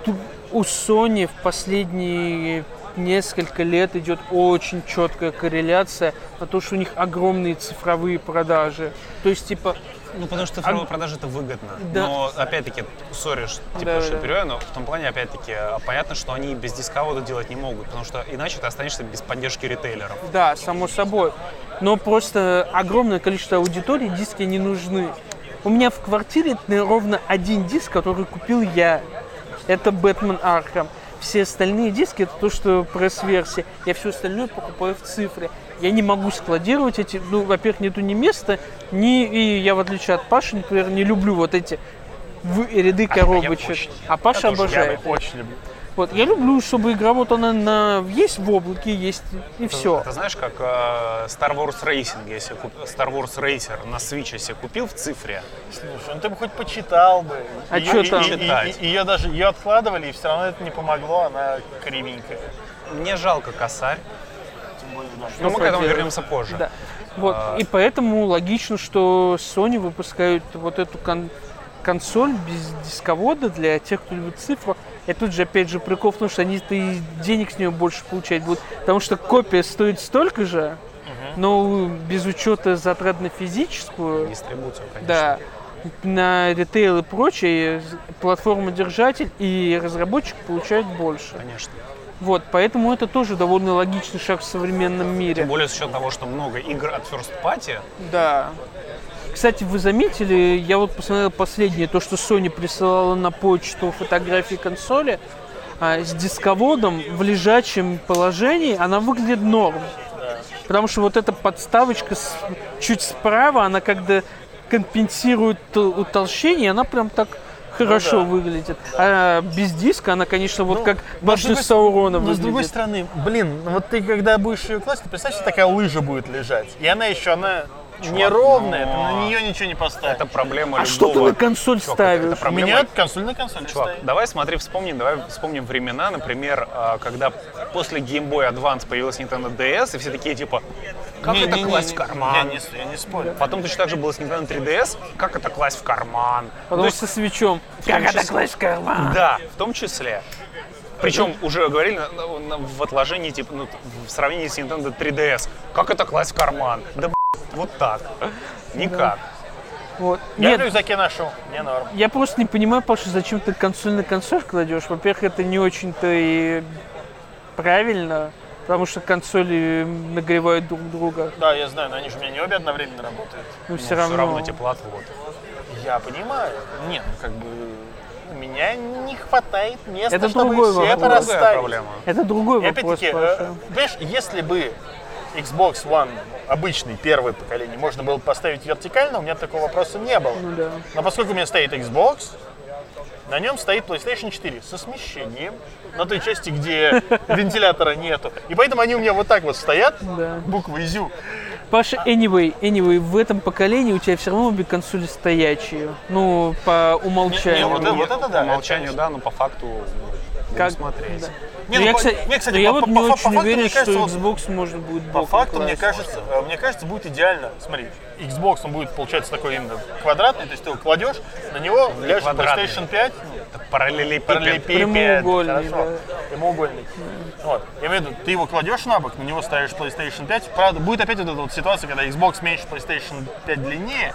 Тут у Sony в последние несколько лет идет очень четкая корреляция на то, что у них огромные цифровые продажи. То есть, типа, Ну, потому что цифровые продажи это выгодно. Да. Но, опять-таки, sorry, типа, Да, что да. я перебиваю, но в том плане, опять-таки, а, понятно, что они без дисковода делать не могут, потому что иначе ты останешься без поддержки ритейлеров. Да, само собой. Но просто огромное количество аудитории диски не нужны. У меня в квартире ровно один диск, который купил я. Это Batman Arkham. Все остальные диски это то, что пресс-версия. Я все остальное покупаю в цифре. Я не могу складировать эти. Ну, во-первых, нету ни места, ни. И я, в отличие от Паши, например, не люблю вот эти в- ряды коробочек. очень. А Паша Я тоже- обожает. Я очень люблю. Вот, я люблю, чтобы игра вот она на, есть в облаке, есть и все. Это знаешь, как э, Star Wars Racing, если куп- Star Wars Racer на Switch если купил в цифре, Слушай, ну ты бы хоть почитал бы. А И- чё и- там? и- и- Читать. и- Ее даже ее откладывали, и все равно это не помогло, она кривенькая. мне жалко косарь. Тем более, да. Но мы к этому вернемся позже. Да. Вот. И поэтому логично, что Sony выпускают вот эту кон- консоль без дисковода для тех, кто любит цифру. И тут же, опять же, прикол в том, что они-то и денег с нее больше получать будут. Потому что копия стоит столько же, но без учета затрат на физическую, Дистрибуцию, конечно. да, на ритейл и прочее, платформа-держатель и разработчик получают больше. Конечно. Вот, поэтому это тоже довольно логичный шаг в современном мире. Тем более с учетом того, что много игр от First Party, Да. Кстати, вы заметили, я вот посмотрел последнее, то, что Sony присылала на почту фотографии консоли а, с дисководом в лежачем положении, она выглядит норм. Потому что вот эта подставочка с- чуть справа, она когда компенсирует т- утолщение, она прям так хорошо да. выглядит. А без диска она, конечно, вот Ну, как башня другой- Саурона Но с другой выглядит. стороны, блин, ну вот ты когда будешь ее класть, ты представь, что такая лыжа будет лежать. И она еще, она неровная, ты на нее ничего не поставишь. это проблема А любого... что ты на консоль Чувак, это ставишь? У проблема меня консоль на консоли Чувак, стоит. давай смотри, вспомни, давай вспомним времена, например, а, когда после Game Boy Advance появилась Nintendo DS, и все такие типа, как Не- это не- не- класть в не- карман? Я не, я не спорю. Потом точно так же было с Nintendo 3DS, как это класть в карман? Потому что со свечом. Как это числе- класть в карман? Да, в том числе. Причем уже говорили в отложении, типа, ну, в сравнении с Nintendo 3DS. Как это класть в карман? Да, вот так. Никак. Вот. Я Нет, в рюкзаке ношу, мне норм. я просто не понимаю, Паша, зачем ты консоль на консоль кладешь. Во-первых, это не очень-то и правильно, потому что консоли нагревают друг друга. Да, я знаю, но они же у меня не обе одновременно работают. Но все Все равно. равно теплоотвод. Я понимаю. Нет, ну как бы у меня не хватает места, Это чтобы другой все это вопрос. Другая расставить. проблема. Это другой И вопрос, опять-таки, Паша. э, понимаешь, если бы Xbox One обычный, первое поколение, можно было поставить вертикально, у меня такого вопроса не было. Ну да. Но поскольку у меня стоит Xbox, на нем стоит PlayStation 4 со смещением на той части, где вентилятора нету. И поэтому они у меня вот так вот стоят, Да. буквой «Зю». Паша, anyway, anyway, в этом поколении у тебя все равно обе консоли стоячие. Ну, по умолчанию. Не, вот это- вот это да, По умолчанию, да, но по факту Как- смотреть. да. Не, Но ну, я, по- кстати, мне, кстати, но я по- вот по- не по- по очень факту, уверен, мне кажется, что вот- Xbox можно будет По факту, мне кажется, э, мне кажется, будет идеально. Смотри, Xbox, он будет, получается, такой именно квадратный, то есть ты его кладешь, на него ляжет квадратный. PlayStation 5, Это параллелепипед. параллелепипед, Прямоугольный, хорошо, да. прямоугольный. Вот. Я имею в виду, ты его кладешь на бок, на него ставишь PlayStation 5. Правда, будет опять вот эта вот ситуация, когда Xbox меньше, PlayStation 5 длиннее.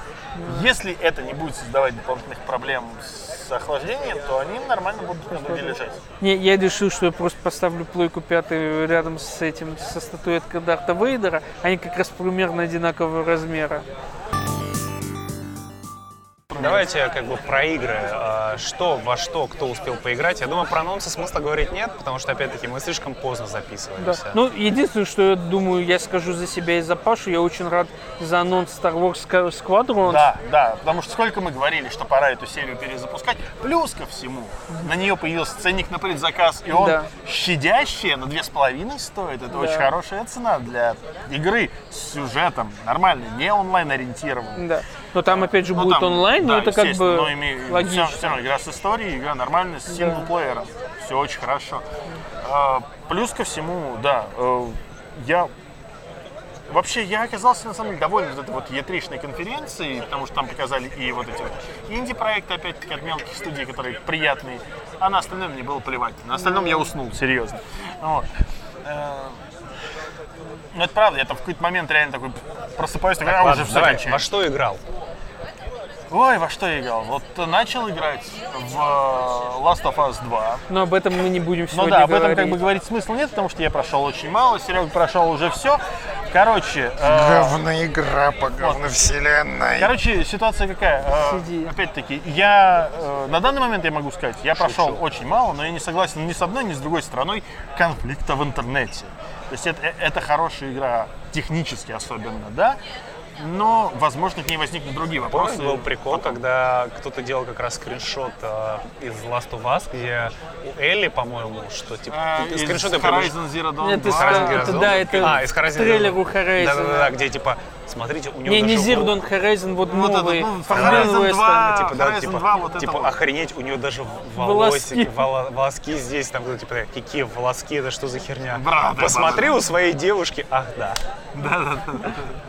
Если это не будет создавать дополнительных проблем с охлаждением, то они нормально будут на груди лежать. Не, я решил, что я просто поставлю плойку пятую рядом с этим, со статуэткой Дарта Вейдера. Они как раз примерно одинакового размера. Давайте как бы про игры. А, Что, во что, кто успел поиграть. Я думаю, про анонсы смысла говорить нет, потому что, опять-таки, мы слишком поздно Да. записываемся. Ну, единственное, что я думаю, я скажу за себя и за Пашу, я очень рад за анонс Star Wars Squa- Squadron. Да, да, потому что сколько мы говорили, что пора эту серию перезапускать. Плюс ко всему, на нее появился ценник на предзаказ, и он Да. щадящий, на две с половиной стоит. Это очень хорошая цена для игры с сюжетом, нормальный, не онлайн ориентированный. Да. Но там опять же Ну, будет там, онлайн, но да, это как бы но име- логично. Все, равно игра с историей, игра нормальная, с синглплеером. Все очень хорошо. А, плюс ко всему, да, э, я Вообще, я оказался, на самом деле, доволен вот этой вот E3-шной конференцией, потому что там показали и вот эти вот инди-проекты, опять-таки, от мелких студий, которые приятные, а на остальном мне было плевать. На остальном я уснул, серьезно. Вот. Э, Ну, это правда, я там в какой-то момент реально такой просыпаюсь, такой, а, уже Ладно, все давай, кончается. во что играл? Ой, во что я играл? Вот э, начал играть в э, Last of Us 2. Но об этом мы не будем Ну сегодня да, об этом говорить. как бы говорить смысла нет, потому что я прошел очень мало, Серега прошел уже все. Короче, э, Говная игра по говной вселенной. короче, ситуация какая? Э, Сиди. Опять-таки, я э, на данный момент я могу сказать, я прошел очень мало, но я не согласен ни с одной, ни с другой стороной конфликта в интернете. То есть это, э, это хорошая игра, технически особенно, да? Но, возможно, к ней возникнут другие вопросы. Помнишь, был прикол, когда кто-то делал как раз скриншот э, из Last of Us, где у Элли, по-моему, что типа Э, из скриншоты прибыли- Horizon Zero Dawn Нет, 2. из- Horizon это, Zero Dawn? да, это а, из Horizon трейлеру. Horizon. Да-да-да, где типа, смотрите, у него Не, не Zero Dawn Horizon, вот Вот новый. ну, Horizon West. 2, типа, да, Horizon типа, 2, вот это типа вот. охренеть, у нее даже Волоски. волосики, воло- волоски здесь, там, ну, типа, какие волоски, это что за херня? Брат, Посмотри у своей девушки, ах да.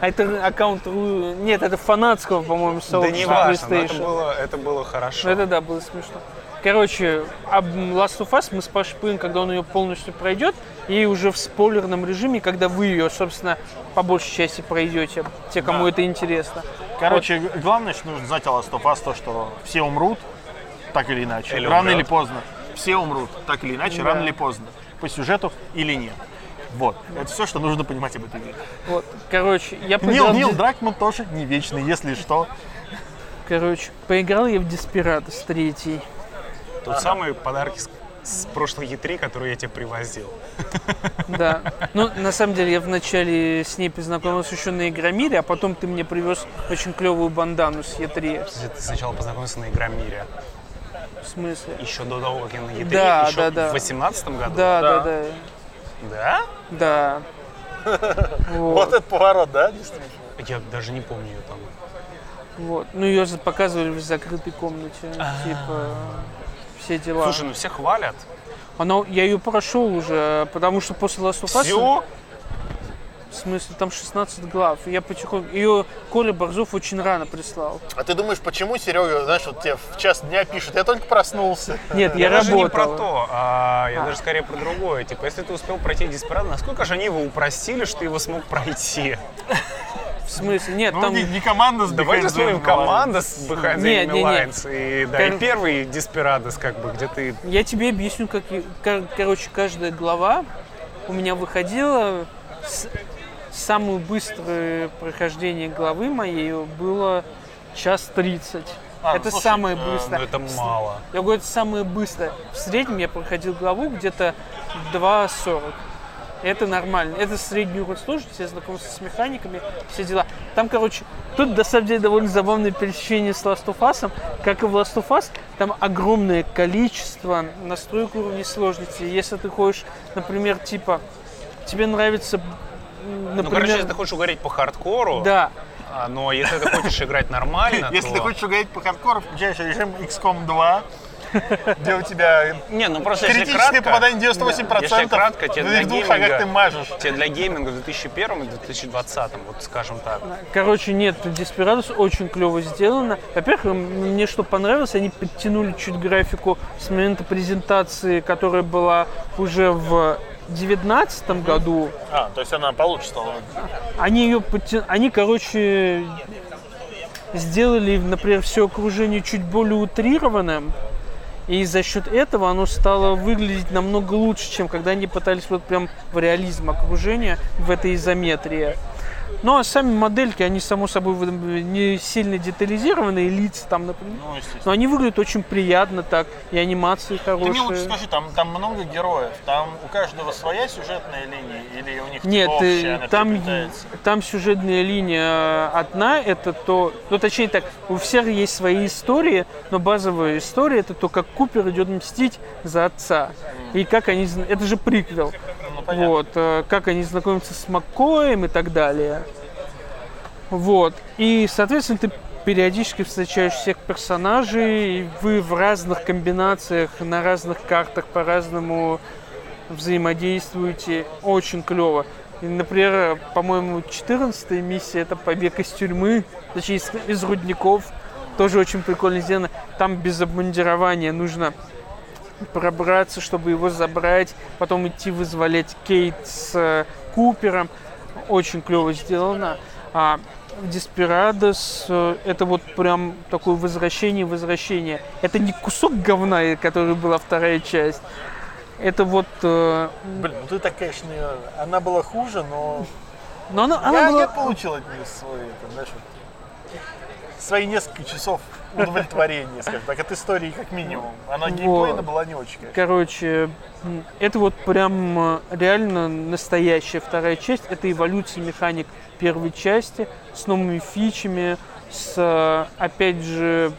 А это аккаунт, Ру- нет, это фанатского, по-моему, Да сообщества не важно, но это PlayStation. было, это было хорошо. Это да, было смешно. Короче, об Last of Us мы с Пашей поговорим, когда он ее полностью пройдет, и уже в спойлерном режиме, когда вы ее, собственно, по большей части пройдете, те, кому это интересно. Короче, г- главное, что нужно знать о Last of Us, то, что все умрут, так или иначе, Или рано умрет. или поздно. Все умрут, так или иначе, рано или поздно. По сюжету или нет. Вот. Это все, что нужно понимать об этой игре. Вот, короче, я Нил, поиграл, Нил Ди- Дракман тоже не вечный, если что. короче, поиграл я в Desperados 3. Тут самые подарки с, с прошлой E3, которые я тебе привозил. Да. Ну, на самом деле, я вначале с ней познакомился еще на Игромире, а потом ты мне привез очень клевую бандану с Е3. Кстати, Ты сначала познакомился на Игромире. В смысле? Еще до того, как я на E3, Да, еще да, да. в 2018 году? Да, да, да. Да? Да. Вот. этот поворот, да, действительно? Я даже не помню ее там. Вот. Ну, ее за- показывали в закрытой комнате. Типа, все дела. Слушай, ну все хвалят. Она, я ее прошел уже, потому что после Last of Us... Все? В смысле, там 16 глав. Я потихоньку... Ее Коля Борзов очень рано прислал. А ты думаешь, почему Серега, знаешь, вот тебе в час дня пишет, я только проснулся. Нет, я, Я даже не работал. про то, а я даже скорее про другое. Типа, если ты успел пройти Диспират, насколько же они его упростили, что ты его смог пройти? В смысле? Нет, Ну, там... не, не команда с Давайте вспомним команда с Behind the Enemy. Lines. И, да, и Кон- первый Диспирадос, как бы, где ты... Я тебе объясню, как... и- кор- Короче, каждая глава у меня выходила... с- Самое быстрое прохождение главы моей было час 30. А, это слушай, самое Ну, быстрое. это мало. Я говорю, это самое быстрое. В среднем я проходил главу где-то 2.40. Это нормально. Это средний уровень сложности, я знакомился с механиками, все дела. Там, короче, тут на самом деле довольно забавное пересечение с Last of Us. Как и в Last of Us, там огромное количество настроек уровней сложности. Если ты хочешь, например, типа, тебе нравится, Ну, например, короче, если ты хочешь угореть по хардкору, да, а, но если ты хочешь играть нормально, Если ты хочешь угодить по хардкору, включаешь режим XCOM 2, где у тебя Не, ну просто критическое кратко, попадание 98%, Если кратко, тебе на для двух шагах ты мажешь. тебе для гейминга в 2001 и 2020, вот скажем так. Короче, нет, Desperados очень клево сделано. Во-первых, мне что понравилось, они подтянули чуть графику с момента презентации, которая была уже в девятнадцатом году. А, то есть она получше стала. Они ее подтя- они, короче, сделали, например, все окружение чуть более утрированным. И за счет этого оно стало выглядеть намного лучше, чем когда они пытались вот прям в реализм окружения, в этой изометрии. Ну, а сами модельки, они, само собой, не сильно детализированные, лица там, например. Ну. Но они выглядят очень приятно так, и анимации Ты мне лучше хорошие. скажи, там, там много героев, там у каждого своя сюжетная линия, или у них типа Нет, общая, э, она там, там сюжетная линия одна, это то, ну точнее так, у всех есть свои истории, но базовая история это то, как Купер идет мстить за отца. И как они, это же приквел, понятно. вот, э, как они знакомятся с Маккоем и так далее. Вот, и, соответственно, ты периодически встречаешь всех персонажей, и вы в разных комбинациях, на разных картах по-разному взаимодействуете. Очень клево. И, например, по-моему, 14 миссия это побег из тюрьмы, точнее из, из рудников. Тоже очень прикольно сделано. Там без обмундирования нужно пробраться, чтобы его забрать, потом идти вызволять Кейт с э, Купером. Очень клево сделано. А Деспирадос э, это вот прям такое возвращение, возвращение. Это не кусок говна, который была вторая часть. Это вот... э, Блин, ну ты так, конечно, она была хуже, но Но она, она я, была... я получил от нее свой, это, знаешь, вот, свои несколько часов удовлетворения, скажем так, от истории как минимум. Она геймплейно была не очень, конечно. Короче, это вот прям э, реально настоящая вторая часть. Это эволюция механик первой части с новыми фичами, с, э, опять же,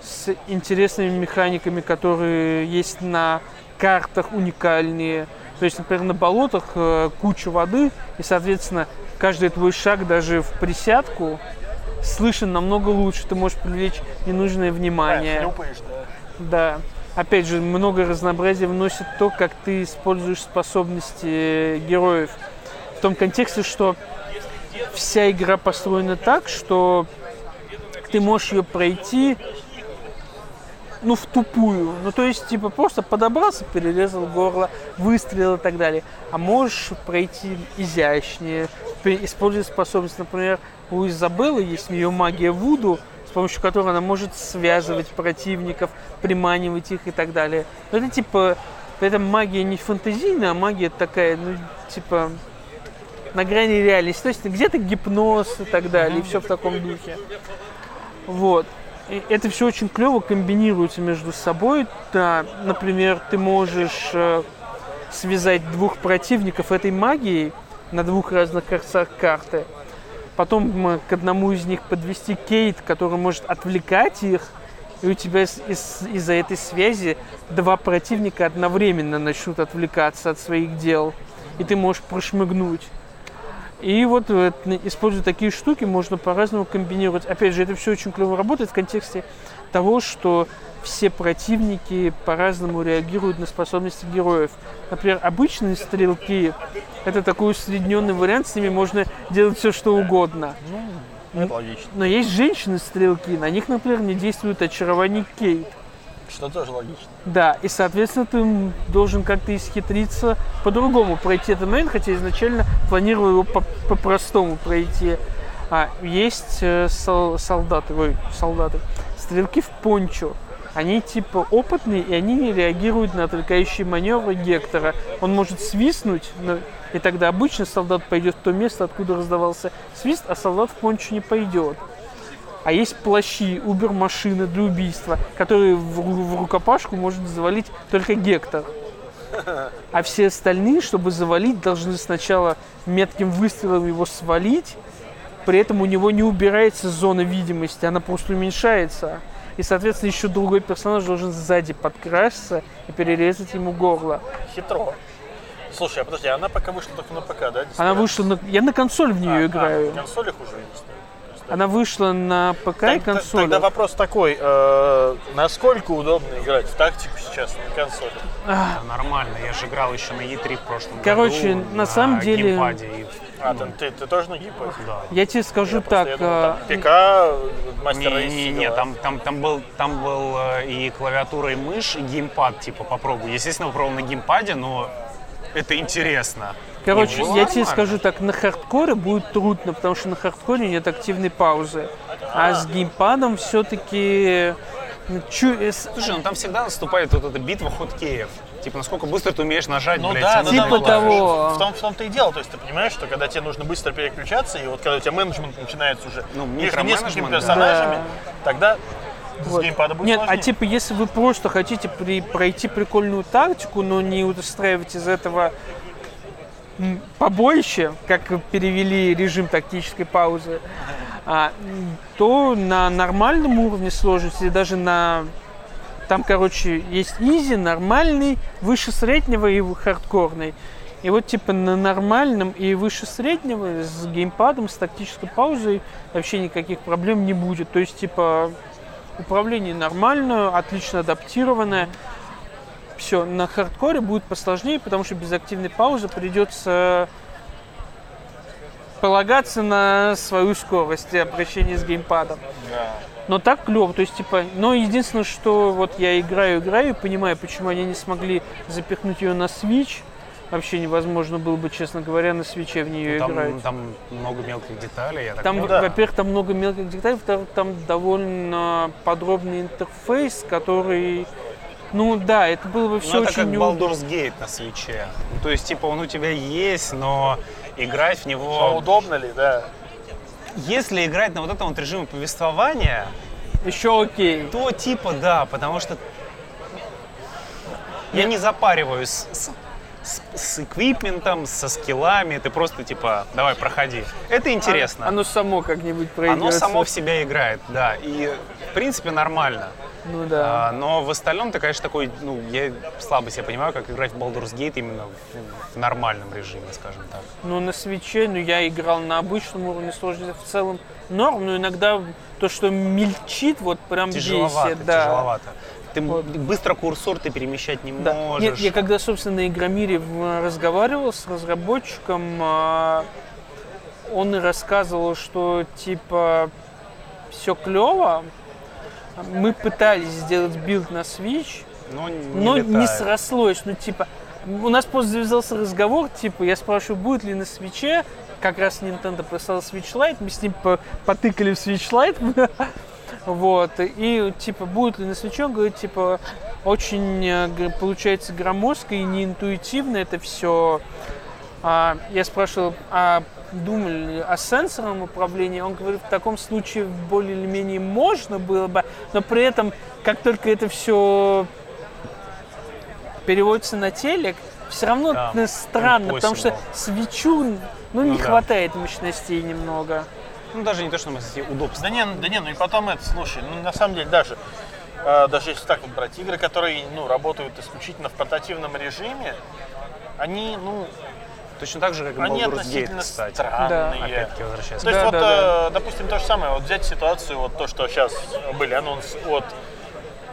с интересными механиками, которые есть на картах уникальные. То есть, например, на болотах э, куча воды, и, соответственно, каждый твой шаг даже в присядку слышен намного лучше. Ты можешь привлечь ненужное внимание. А, хлюпаешь, да. Да. Опять же, много разнообразия вносит то, как ты используешь способности героев. В том контексте, что вся игра построена так, что ты можешь ее пройти ну, в тупую. Ну, то есть, типа, просто подобрался, перерезал горло, выстрелил и так далее. А можешь пройти изящнее, используя способность. Например, у Изабеллы есть ее магия Вуду, с помощью которой она может связывать противников, приманивать их и так далее. Но это, типа, это магия не фантазийная, а магия такая, ну, типа, на грани реальности. То есть где-то гипноз и так далее, и все в таком духе. Вот. И это все очень клево комбинируется между собой. Да, например, ты можешь э, связать двух противников этой магией на двух разных концах карты. Потом к одному из них подвести кейт, который может отвлекать их. И у тебя из- из- из-за этой связи два противника одновременно начнут отвлекаться от своих дел. И ты можешь прошмыгнуть. И вот, э, используя такие штуки, можно по-разному комбинировать. Опять же, это все очень клево работает в контексте того, что все противники по-разному реагируют на способности героев. Например, обычные стрелки – это такой усредненный вариант, с ними можно делать все, что угодно. Это логично. Но есть женщины-стрелки, на них, например, не действует очарование Кейт. Что тоже логично. Да, и, соответственно, ты должен как-то исхитриться по-другому пройти этот момент, хотя изначально планировал его по- по-простому пройти. А, есть э, сол- солдаты, ой, солдаты, стрелки в пончо. Они типа опытные, и они не реагируют на отвлекающие маневры Гектора. Он может свистнуть, но- и тогда обычно солдат пойдет в то место, откуда раздавался свист, а солдат в пончо не пойдет. А есть плащи, убер-машины для убийства, которые в, в рукопашку может завалить только Гектор. А все остальные, чтобы завалить, должны сначала метким выстрелом его свалить, при этом у него не убирается зона видимости, она просто уменьшается. И, соответственно, еще другой персонаж должен сзади подкрасться и перерезать ему горло. Хитро. Слушай, а подожди, она пока вышла только на ПК, да? Она Дисплей? вышла на... Я на консоль в нее А, играю. А, на консолях уже есть. Есть, Она вышла на ПК и Так- так- консоль. Тогда вопрос такой, э, насколько удобно играть в тактику сейчас на консоли? Да, нормально, я же играл еще на E3 в прошлом Короче, году. на самом деле- геймпаде, и- А, ты, ты, ты тоже на геймпаде? да. Я тебе скажу Я просто, так, я думал, а, там ПК, мастер Не, не, не, там, там, там был, там был э, и клавиатура, и мышь, и геймпад, типа, попробуй. Естественно, попробовал на геймпаде, но это интересно. Короче, я тебе нормально. скажу так, на хардкоре будет трудно, потому что на хардкоре нет активной паузы. А с геймпадом все-таки... Слушай, ну там всегда наступает вот эта битва хоткеев. Типа, насколько быстро ты умеешь нажать, Ну блядь, да, на ну Типа да, того. В том, в том-то и дело. То есть ты понимаешь, что когда тебе нужно быстро переключаться, и вот когда у тебя менеджмент начинается уже Ну, между несколькими персонажами, Да. тогда Вот. с геймпада будет Нет, сложнее. а типа, если вы просто хотите при- пройти прикольную тактику, но не устраивать из этого м, побоище, как перевели режим тактической паузы, а, то на нормальном уровне сложности, даже на там, короче, есть изи, нормальный, выше среднего и хардкорный. И вот типа на нормальном и выше среднего с геймпадом, с тактической паузой вообще никаких проблем не будет. То есть типа управление нормальное, отлично адаптированное. Все, на хардкоре будет посложнее, потому что без активной паузы придется полагаться на свою скорость и обращение с геймпадом. Но так клево, то есть, типа, но единственное, что вот я играю, играю, и понимаю, почему они не смогли запихнуть ее на Switch. Вообще невозможно было бы, честно говоря, на свече в нее Там, играть. там много мелких деталей, я так Там, понимаю. во-первых, там много мелких деталей, во-вторых, там довольно подробный интерфейс, который, ну да, это было бы все Ну, это очень как неудобно. Baldur's Gate на свече. Ну, то есть, типа, он у тебя есть, но играть в А него... удобно ли, да? Если играть на вот этом вот режиме повествования, Еще окей. то типа да, потому что я не запариваюсь с, с, с эквипментом, со скиллами, ты просто типа, давай, проходи. Это интересно. Оно само как-нибудь пройдет. Оно само в себя играет, да, и в принципе нормально. Ну да. А, но в остальном ты, конечно, такой, ну, я слабо себя понимаю, как играть в Baldur's Gate именно в, в нормальном режиме, скажем так. Ну, на свече, ну, я играл на обычном уровне сложности в целом норм, но иногда то, что мельчит, вот прям Тяжеловато, бесит, да. тяжеловато. Ты быстро курсор ты перемещать не Да. можешь. Нет, я когда, собственно, на Игромире в- разговаривал с разработчиком, а, он и рассказывал, что, типа, все клево. Мы пытались сделать билд на Switch, но не, но не срослось. Ну, типа, у нас просто завязался разговор, типа, я спрашиваю, будет ли на Switch е, как раз Nintendo прислал Switch Lite, мы с ним по- потыкали в Switch Lite, вот, и, типа, будет ли на Switch е, говорит, типа, очень, э, получается, громоздко и неинтуитивно это все. я спрашивал, а думали ли о сенсорном управлении? Он говорит, в таком случае более или менее можно было бы, но при этом, как только это все переводится на телек, все равно Да, это странно, потому что свечу, ну, не Ну да. хватает мощностей немного. Ну, даже не то, что мы удобство. Да не, да не, ну и потом это, слушай, ну на самом деле даже, э, даже если так вот брать, игры, которые, ну, работают исключительно в портативном режиме, они, ну, Точно так же, как и они Baldur's относительно Gate, кстати. странные. Опять-таки возвращаясь. То есть Да, вот, да, да. э, допустим, то же самое, вот взять ситуацию, вот то, что сейчас были анонсы от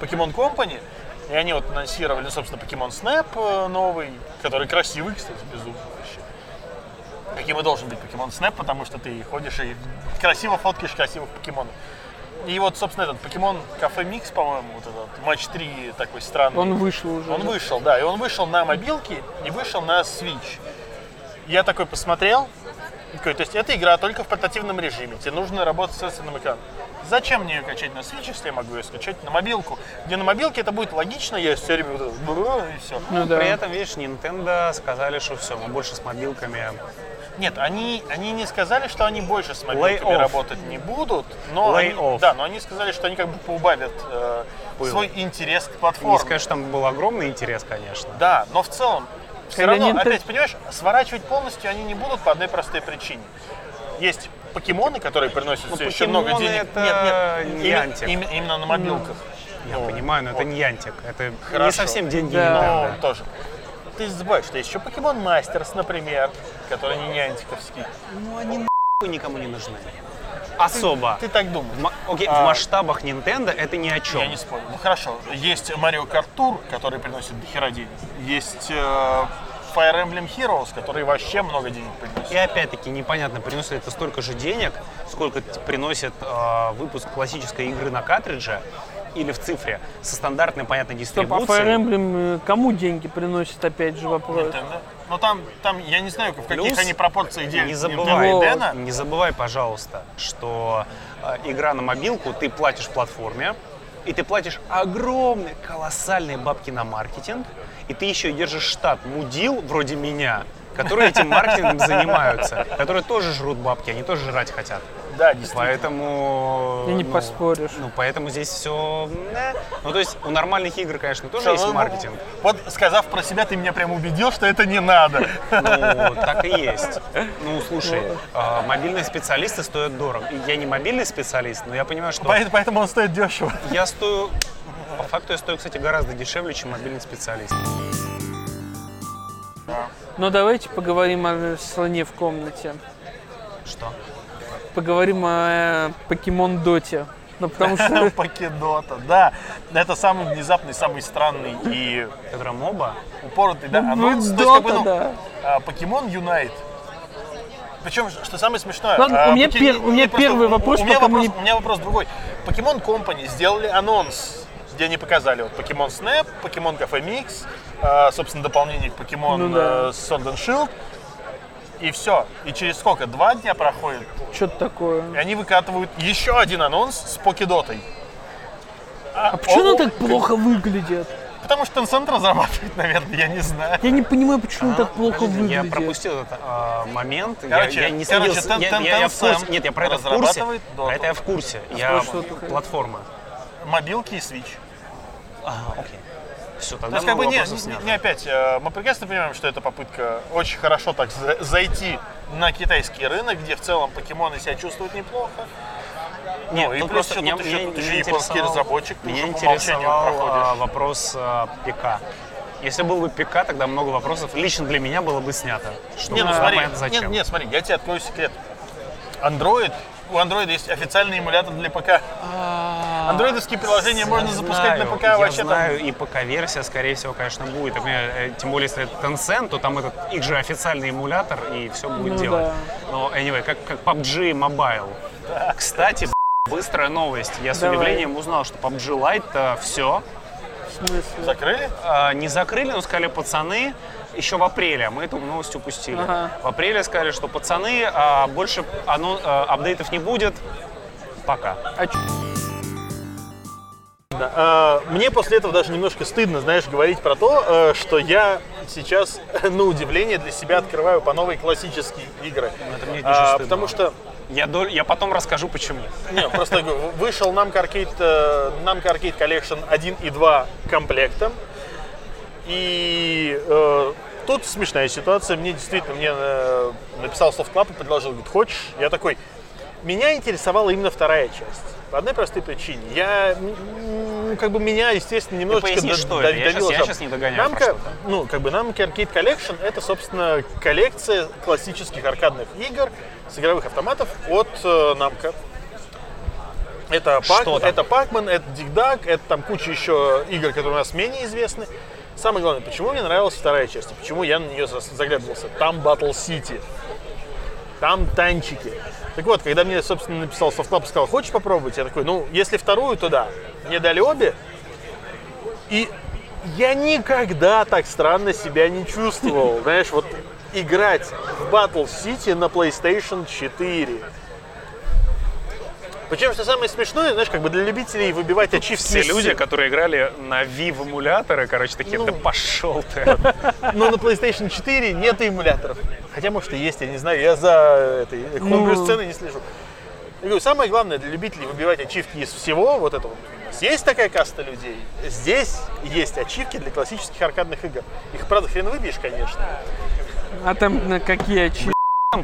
Pokemon Company, и они вот анонсировали, ну, собственно, Pokemon Snap э, новый, который красивый, кстати, безумно. Каким и должен быть Pokemon Snap, потому что ты ходишь и красиво фоткаешь красивых покемонов. И вот, собственно, этот Pokemon Cafe Mix, по-моему, вот этот матч 3 такой странный. Он вышел уже. Он да. вышел, да, и он вышел на мобилке и вышел на Switch. Я такой посмотрел, такой, то есть эта игра только в портативном режиме, тебе нужно работать с сенсорным экраном. Зачем мне ее качать на Switch, если я могу ее скачать на мобилку? Где на мобилке это будет логично, я все время вот это и все. Ну да. При этом, видишь, Nintendo сказали, что все, мы больше с мобилками. Нет, они, они не сказали, что они больше с мобилками работать не будут, но Lay они, off. да, но они сказали, что они как бы поубавят э, Был. свой интерес к Не платформе. сказать, что там был огромный интерес, конечно. Да, но в целом, все Когда равно, Nintendo- опять, понимаешь, сворачивать полностью они не будут по одной простой причине. Есть покемоны, которые приносят Ну, все еще много денег. это нет, нет, не именно, антик. именно- именно на мобилках. Я Ну, понимаю, но вот. это не янтик. Это не Хорошо. совсем деньги Да. Nintendo. Но тоже. Ты забываешь, что есть еще покемон Мастерс, например, который не антиковский. Ну, они нахуй никому не нужны. Особо. Ты так думаешь? В ма- Окей, А. в масштабах Nintendo это ни о чем. Я не спорю. Ну хорошо, есть Марио Карт Тур, который приносит дохера денег. Есть э, Fire Emblem Heroes, который вообще много денег приносит. И опять-таки непонятно, приносит ли это столько же денег, сколько приносит э, выпуск классической игры на картридже или в цифре со стандартной, понятной Стоп, а дистрибуцией. Fire Emblem кому деньги приносит, опять же вопрос. Nintendo. Но там, там, я не знаю, в каких Плюс они пропорциях делят Не Nintendo забывай. Дэна. не забывай, пожалуйста, что э, игра на мобилку, ты платишь платформе, и ты платишь огромные, колоссальные бабки на маркетинг, и ты еще держишь штат мудил, вроде меня, которые этим маркетингом занимаются, которые тоже жрут бабки, они тоже жрать хотят. Да, действительно. Поэтому... И не ну, поспоришь. Ну, поэтому здесь все... Ну, то есть у нормальных игр, конечно, тоже есть ну, маркетинг. Вот сказав про себя, ты меня прям убедил, что это не надо. Ну, так и есть. Ну, слушай, а, мобильные специалисты стоят дорого. Я не мобильный специалист, но я понимаю, что Поэтому, поэтому он стоит дешево. я стою... По факту я стою, кстати, гораздо дешевле, чем мобильный специалист. Но давайте поговорим о слоне в комнате. Что? Поговорим о покемон Доте. Ну, потому что Покедота, да. Это самый внезапный, самый странный и Которая моба? упоротый, да, Ну, анонс. То есть, Дота, как бы, ну, да. а, Покемон Юнайт. Причем, что самое смешное... Ладно, а, у меня Поки- пер- у меня просто- первый вопрос, У меня вопрос, не- у меня вопрос другой. Покемон Company сделали анонс, где они показали вот Покемон Snap, Покемон Cafe Mix, а, собственно, дополнение к Покемон Ну да. э, Sword and Shield. И все. И через сколько? Два дня проходит. Что-то такое. И они выкатывают еще один анонс с Покедотой. А почему оно так плохо выглядит? Потому что Tencent разрабатывает, наверное, я не знаю. Я не понимаю, почему оно так плохо Подожди, Я выглядит. пропустил этот а, момент. Я- Короче, я, не короче, следил. Тен- я, Тен- я- я в курсе. Нет, я про это в курсе. Про Dota. это я в курсе. Я что ты- платформа. Мобилки и Switch. А, окей. Все, То тогда есть, как бы, не, не- не опять, э, мы прекрасно понимаем, что это попытка очень хорошо так за- зайти на китайский рынок, где в целом покемоны себя чувствуют неплохо. Нет, Ну, и плюс просто еще меня, тут еще- тут еще японский разработчик, ты Меня уже по умолчанию интересовал а, проходишь. вопрос а, ПК. Если был бы ПК, тогда много вопросов лично для меня было бы снято. Что Не, ну смотри, понятно, зачем. нет, нет, смотри, я тебе открою секрет. Android, у Android есть официальный эмулятор для ПК. Андроидовские приложения можно запускать на ПК я вообще там. знаю, и ПК-версия, скорее всего, конечно, будет. Э, Тем более, если это Tencent, то там этот их же официальный эмулятор, и все будет Ну делать. Но, anyway, как, как PUBG Mobile. Кстати, быстрая новость. Я с удивлением узнал, что PUBG Lite все В смысле? Закрыли? не закрыли, но сказали, пацаны, еще в апреле, мы эту новость упустили. Ага. В апреле сказали, что пацаны, а, больше оно, а, апдейтов не будет. Пока. А Да. А, Мне после этого даже немножко стыдно, знаешь, говорить про то, э, что я сейчас, на удивление, для себя открываю по новой классические игры. это мне А. Потому что Я, дол- я потом расскажу, почему. Не, просто вышел Namco Arcade, э, Namco Arcade Collection 1 и 2 комплектом. И э, тут смешная ситуация. Мне действительно, мне э, написал Soft Club и предложил, говорит, хочешь? Я такой, меня интересовала именно вторая часть. По одной простой причине. Я, м, как бы меня, естественно, немножечко поясни, да- что это? Я давило я щас не догоняю, про ты. ну, как бы Namco Arcade Collection это, собственно, коллекция классических аркадных игр с игровых автоматов от э, Namco. Это, Пак, это Pac-Man, это Dig Dug, это там куча еще игр, которые у нас менее известны. Самое главное, почему мне нравилась вторая часть, и почему я на нее за- заглядывался. Там Battle City, там танчики. Так вот, когда мне, собственно, написал Club, сказал, хочешь попробовать? Я такой, ну, если вторую, то да. Мне дали обе, и я никогда так странно себя не чувствовал. Знаешь, вот играть в Battle City на PlayStation 4. Причем, что самое смешное, знаешь, как бы для любителей выбивать ачивки Все люди, которые играли на Vive эмуляторы, короче, такие, Ну. да пошел ты. Но на PlayStation 4 нет эмуляторов. Хотя, может, и есть, я не знаю, я за этой хомбрю Ну. не слежу. Я говорю, самое главное для любителей выбивать ачивки из всего вот этого. Есть такая каста людей. Здесь есть ачивки для классических аркадных игр. Их, правда, хрен выбьешь, конечно. А там на какие очи?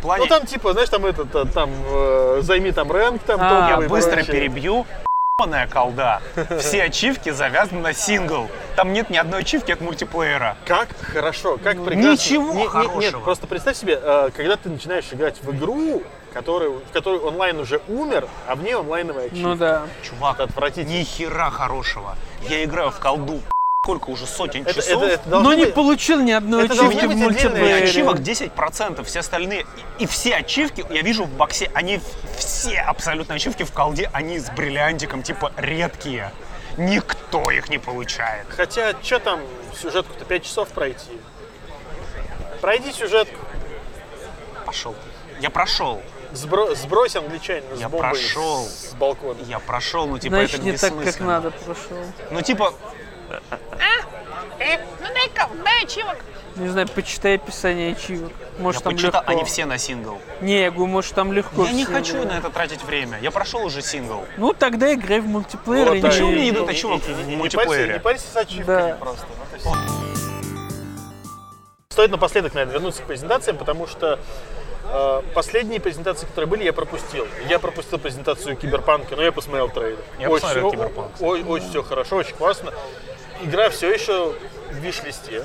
Плане Ну там типа, знаешь, там этот, э, там э, займи там рэнк, там А, топовый я быстро прочее. перебью. ебаная колда. Все ачивки завязаны на сингл. Там нет ни одной ачивки от мультиплеера. Как хорошо, как прекрасно. Ничего Не- не- хорошего. Нет, просто представь себе, э, когда ты начинаешь играть в игру, которую, в которой онлайн уже умер, а в ней онлайновая ачивка. Ну да. Чувак, Это отвратительно. ни хера хорошего. Я играю в колду сколько уже сотен Это, часов. это- это должно Но не быть- получил ни одной Это ачивки в мультиплеере. ачивок 10%, все остальные. И, и все ачивки, я вижу в боксе, они все абсолютно ачивки в колде, они с бриллиантиком, типа редкие. Никто их не получает. Хотя, что там сюжетку-то 5 часов пройти? Пройди сюжетку, Пошел. Я прошел. сбро- сбрось англичанина с Я бомбой прошел. с балкона. Я прошел, ну типа Значит, это не так, как надо прошел. Ну типа, Не знаю, почитай описание ачивок. Может, я там почитал, легко. они все на сингл. Не, я говорю, может, там легко. Я не все хочу на это тратить время. Я прошел уже сингл. Ну, тогда играй в мультиплеер. Вот, Почему не- мне не и- дают и- ачивок в не мультиплеере? Не парься с ачивками Да. просто. всё. Стоит напоследок, наверное, вернуться к презентациям, потому что э, последние презентации, которые были, я пропустил. Я пропустил презентацию Киберпанка, но я посмотрел трейлер. Я очень, посмотрел Киберпанк, о- Ой, очень все хорошо, очень классно. Игра все еще в виш-листе.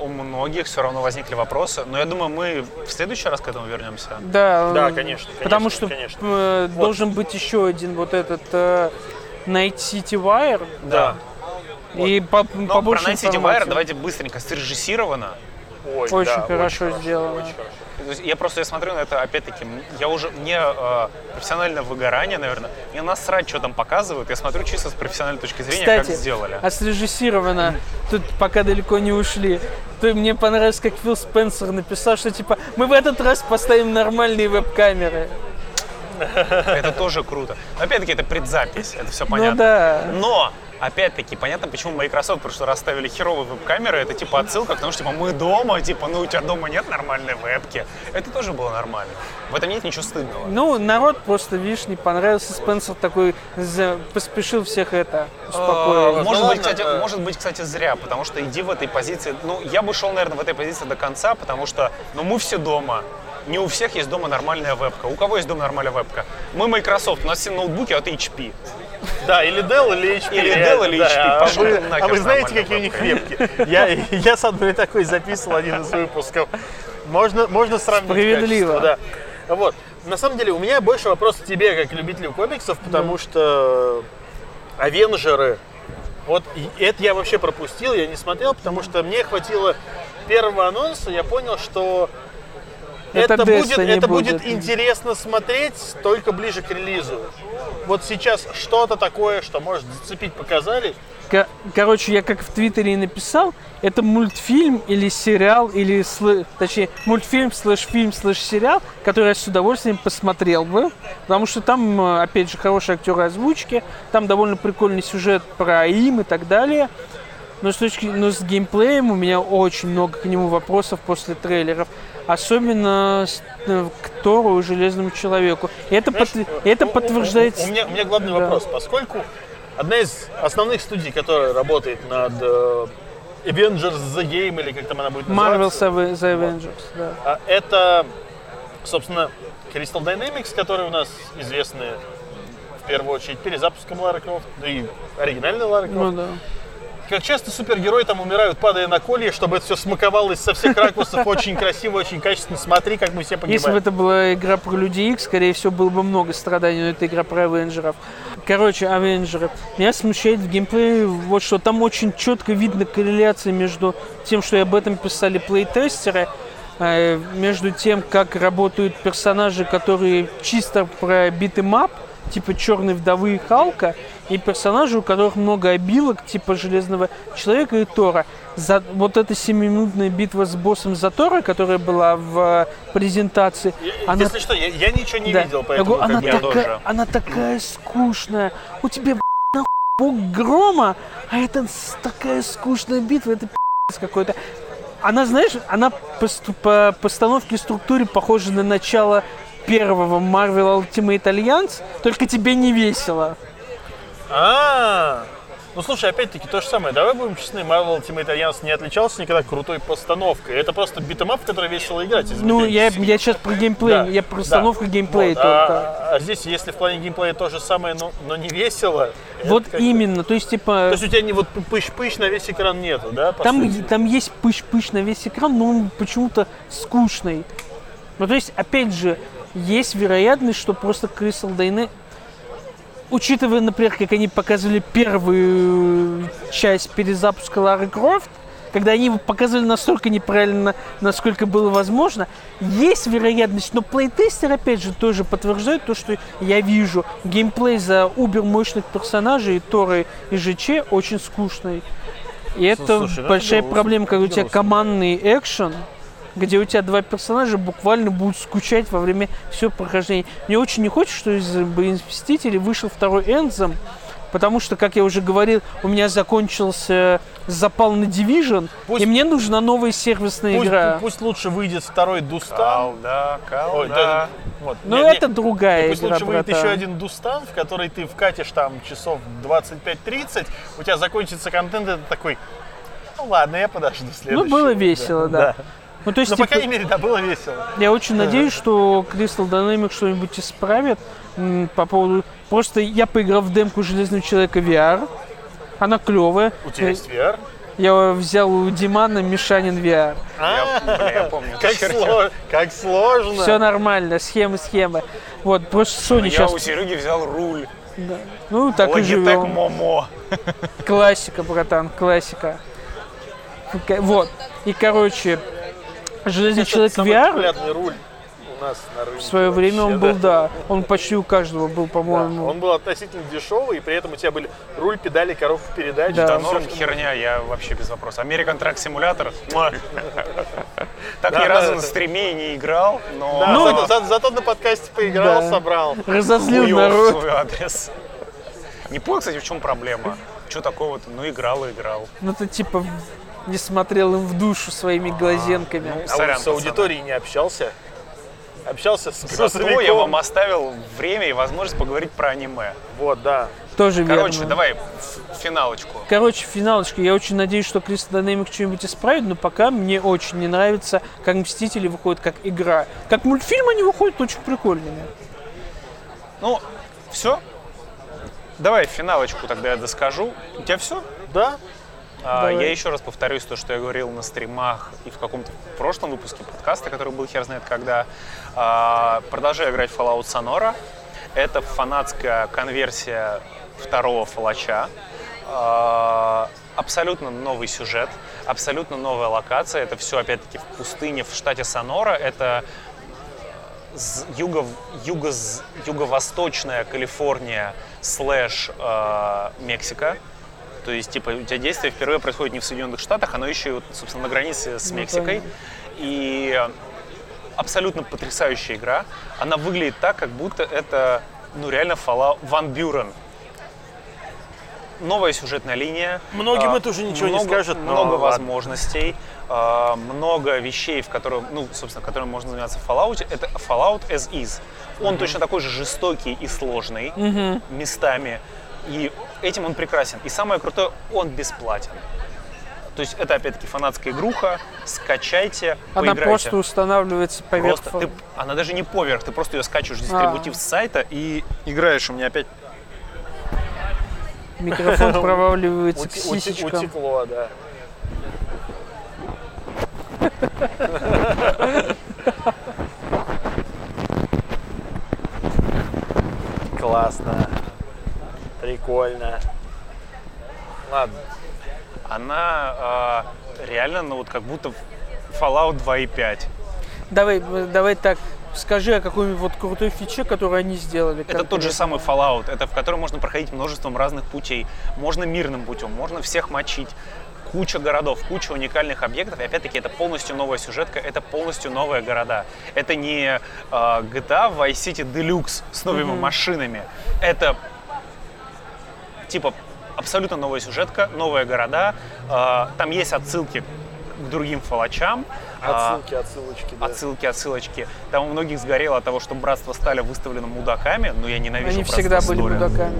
У многих все равно возникли вопросы, но я думаю, мы в следующий раз к этому вернемся. Да, Да, э, конечно, Потому конечно, что конечно. э, должен быть еще один вот этот э, Night City Wire. Да. И по, Но побольше про Night City Wire давайте быстренько, срежиссировано. Ой, Очень да, хорошо хорошо, сделано. очень хорошо. То есть Я просто я смотрю на это, опять-таки, я уже, мне э, профессиональное выгорание, наверное, мне насрать, что там показывают, я смотрю чисто с профессиональной точки зрения, Кстати, как сделали. а срежиссировано, тут пока далеко не ушли, то мне понравилось, как Фил Спенсер написал, что типа мы в этот раз поставим нормальные веб-камеры. Это тоже круто. Но опять-таки, это предзапись, это все понятно. Ну да. Но, опять-таки, понятно, почему Microsoft просто расставили херовые веб-камеры. Это типа отсылка к тому, что типа мы дома, типа, ну у тебя дома нет нормальной вебки. Это тоже было нормально. В этом нет ничего стыдного. Ну, народ просто, видишь, не понравился. Спенсер такой за- поспешил всех это успокоить. Может Ну быть, ладно, кстати, может быть, кстати, зря, потому что иди в этой позиции. Ну, я бы шел, наверное, в этой позиции до конца, потому что, ну, мы все дома. Не у всех есть дома нормальная вебка. У кого есть дома нормальная вебка? Мы Microsoft, у нас все ноутбуки, а ты HP. Да, или Dell, или HP. Или Dell, или да. HP. А вы, а вы знаете, какие у них вебки? Я, я с одной такой записывал один из выпусков. Можно, можно сравнить Справедливо. да. Вот. На самом деле, у меня больше вопрос к тебе, как любителю комиксов, потому что Авенджеры, вот и это я вообще пропустил, я не смотрел, потому что мне хватило первого анонса, я понял, что Это это, будет, это будет интересно смотреть только ближе к релизу. Вот сейчас что-то такое, что может зацепить, показали. Ко- Короче, я как в Твиттере и написал, это мультфильм или сериал, или слэ- точнее мультфильм слэш фильм слэш сериал, который я с удовольствием посмотрел бы, потому что там, э, опять же, хорошие актеры озвучки, там довольно прикольный сюжет про им и так далее. Но с, точки, но с геймплеем у меня очень много к нему вопросов после трейлеров. Особенно э, к Тору и Железному Человеку. Это, Знаешь, подтв- это у- у- подтверждается... У, меня, у меня главный Да. вопрос. Поскольку одна из основных студий, которая работает над э, Avengers The Game, или как там она будет Marvel называться, The Avengers, да. а это, собственно, Crystal Dynamics, которые у нас известны в первую очередь перезапуском Лары Крофт, да и оригинальной Лары Крофт. Ну да. Как часто супергерои там умирают, падая на колья, чтобы это все смаковалось со всех ракурсов очень красиво, очень качественно. Смотри, как мы все погибаем. Если бы это была игра про Людей Икс, скорее всего, было бы много страданий, но это игра про Авенджеров. Короче, Авенджеры. Меня смущает в геймплее вот что. Там очень четко видно корреляция между тем, что и об этом писали плейтестеры, э, между тем, как работают персонажи, которые чисто про beat 'em up, типа Черной вдовы и Халка, и персонажи, у которых много обилок, типа Железного Человека и Тора. За, вот эта семиминутная битва с боссом Затора, которая была в э, презентации, Я- она Если что, я, я ничего не да. видел, Я поэтому говорю, она, Я такая, тоже. она такая скучная. У тебя нахуй бог грома, а это такая скучная битва, это какой-то. Она, знаешь, она по, по постановке и структуре похожа на начало первого Marvel Ultimate Alliance, только тебе не весело. А, ну слушай, опять-таки то же самое. Давай будем честны, Marvel Ultimate Alliance не отличался никогда крутой постановкой. Это просто beat 'em up, в который весело играть. Ну, я, я сейчас про геймплей, Да, я про постановку да. геймплея Вот, только. А, а здесь, если в плане геймплея то же самое, но, но не весело. вот именно, то есть, типа... То есть у тебя не вот пыщ-пыщ на весь экран нету, да? Там, сути? там есть пыш-пыш на весь экран, но он почему-то скучный. Ну, то есть, опять же, есть вероятность, что просто Crystal Dynamics, учитывая, например, как они показывали первую часть перезапуска Лары Крофт, когда они его показывали настолько неправильно, насколько было возможно, есть вероятность, но плейтестер, опять же, тоже подтверждает то, что я вижу. Геймплей за убер мощных персонажей, Торы и ЖЧ очень скучный. И это слушай, большая это проблема, когда у тебя командный экшен, где у тебя два персонажа буквально будут скучать во время всего прохождения. Мне очень не хочется, что из Мстителей вышел второй Энзом, потому что, как я уже говорил, у меня закончился запал на Division, Пусть- и мне нужна новая сервисная Пусть, игра. пусть лучше выйдет второй Дустан. Калда, Ой, калда. да, вот. Но Не- не- это другая Пусть игра, лучше выйдет братан. еще один Дустан, в который ты вкатишь там часов 25-30, у тебя закончится контент, и ты такой, ну ладно, я подожду Ну, следующий. было весело, да. Ну, то есть, Но, по типа, крайней мере, да, было весело. Я очень надеюсь, что Crystal Dynamics что-нибудь исправит по поводу... Просто я поиграл в демку Железного Человека VR. Она клевая. У тебя есть VR? Я взял у Димана Мишанин VR. Я, бля, я помню. Как, херню. сло- как сложно. Все нормально, схемы, схемы. Вот, просто Sony Я сейчас... у Сереги взял руль. Ну, так и Logitech живем. MOMO. Классика, братан, классика. Ка- Вот. И, короче, Железный Это человек самый VR популярный руль у нас на рынке. в свое время он вообще, был, да. Он почти у каждого был, Да, по-моему. Он был относительно дешевый, и при этом у тебя были руль, педали, коробка передач. Да. Да, норм херня, я вообще без вопросов. American Truck Simulator. Так Да, ни да, разу да. на стриме не играл, но Да, Ну, зато, за- зато на подкасте поиграл, Да. собрал. Разозлил народ. свой адрес. Не понял, кстати, в чем проблема. Что такого-то? Ну, играл и играл. Ну ты типа не смотрел им в душу своими глазенками. Ну, А сорян, он с аудиторией не общался. Общался с Зато я вам оставил время и возможность поговорить про аниме. Вот, да. Тоже Короче, верно. давай финалочку. Короче, финалочка. Я очень надеюсь, что Crystal Dynamics что-нибудь исправит, но пока мне очень не нравится, как Мстители выходят как игра. Как мультфильм они выходят очень прикольными. Ну, все. Давай финалочку тогда я доскажу. У тебя все? Да? А, Давай. я еще раз повторюсь то, что я говорил на стримах и в каком-то прошлом выпуске подкаста, который был хер знает когда. А, продолжаю играть в Fallout Sonora. Это фанатская конверсия второго фалача. А, абсолютно новый сюжет, абсолютно новая локация. Это все, опять-таки, в пустыне в штате Сонора. Это юго, юго, юго-восточная Калифорния слэш э, Мексика. То есть, типа, у тебя действие впервые происходит не в Соединенных Штатах, оно еще, вот, собственно, на границе с Ну, Мексикой. И абсолютно потрясающая игра. Она выглядит так, как будто это, ну, реально Fallout Ван Бюрен. Новая сюжетная линия. Многим А, это уже ничего не много- скажет, но Много ладно. возможностей, а, много вещей, в которых, ну, собственно, которыми можно заниматься в Fallout. Это Fallout as is. Он точно такой же жестокий и сложный местами. И этим он прекрасен. И самое крутое, он бесплатен. То есть это опять-таки фанатская игруха. Скачайте, Она поиграйте. просто устанавливается поверх. Просто ты- она даже не поверх, ты просто ее скачиваешь дистрибутив с сайта и играешь. У меня опять Микрофон проваливается к сисечкам. утекло, да. Классно. Прикольно. Ладно. она а, реально, ну вот как будто Fallout 2.5. Давай, э, давай так. Скажи о какой-нибудь вот крутой фиче, которую они сделали. Это тот же самый Fallout, это в котором можно проходить множеством разных путей. Можно мирным путем, можно всех мочить. Куча городов, куча уникальных объектов. И опять-таки это полностью новая сюжетка, это полностью новые города. Это не э, GTA Vice City Deluxe с новыми машинами. Это типа абсолютно новая сюжетка, новые города. Э, там есть отсылки к другим фалачам. А, Отсылки, отсылочки, да. Отсылки, отсылочки. Там у многих сгорело от того, что братство стали выставлено мудаками, но я ненавижу Они всегда были Стали. мудаками.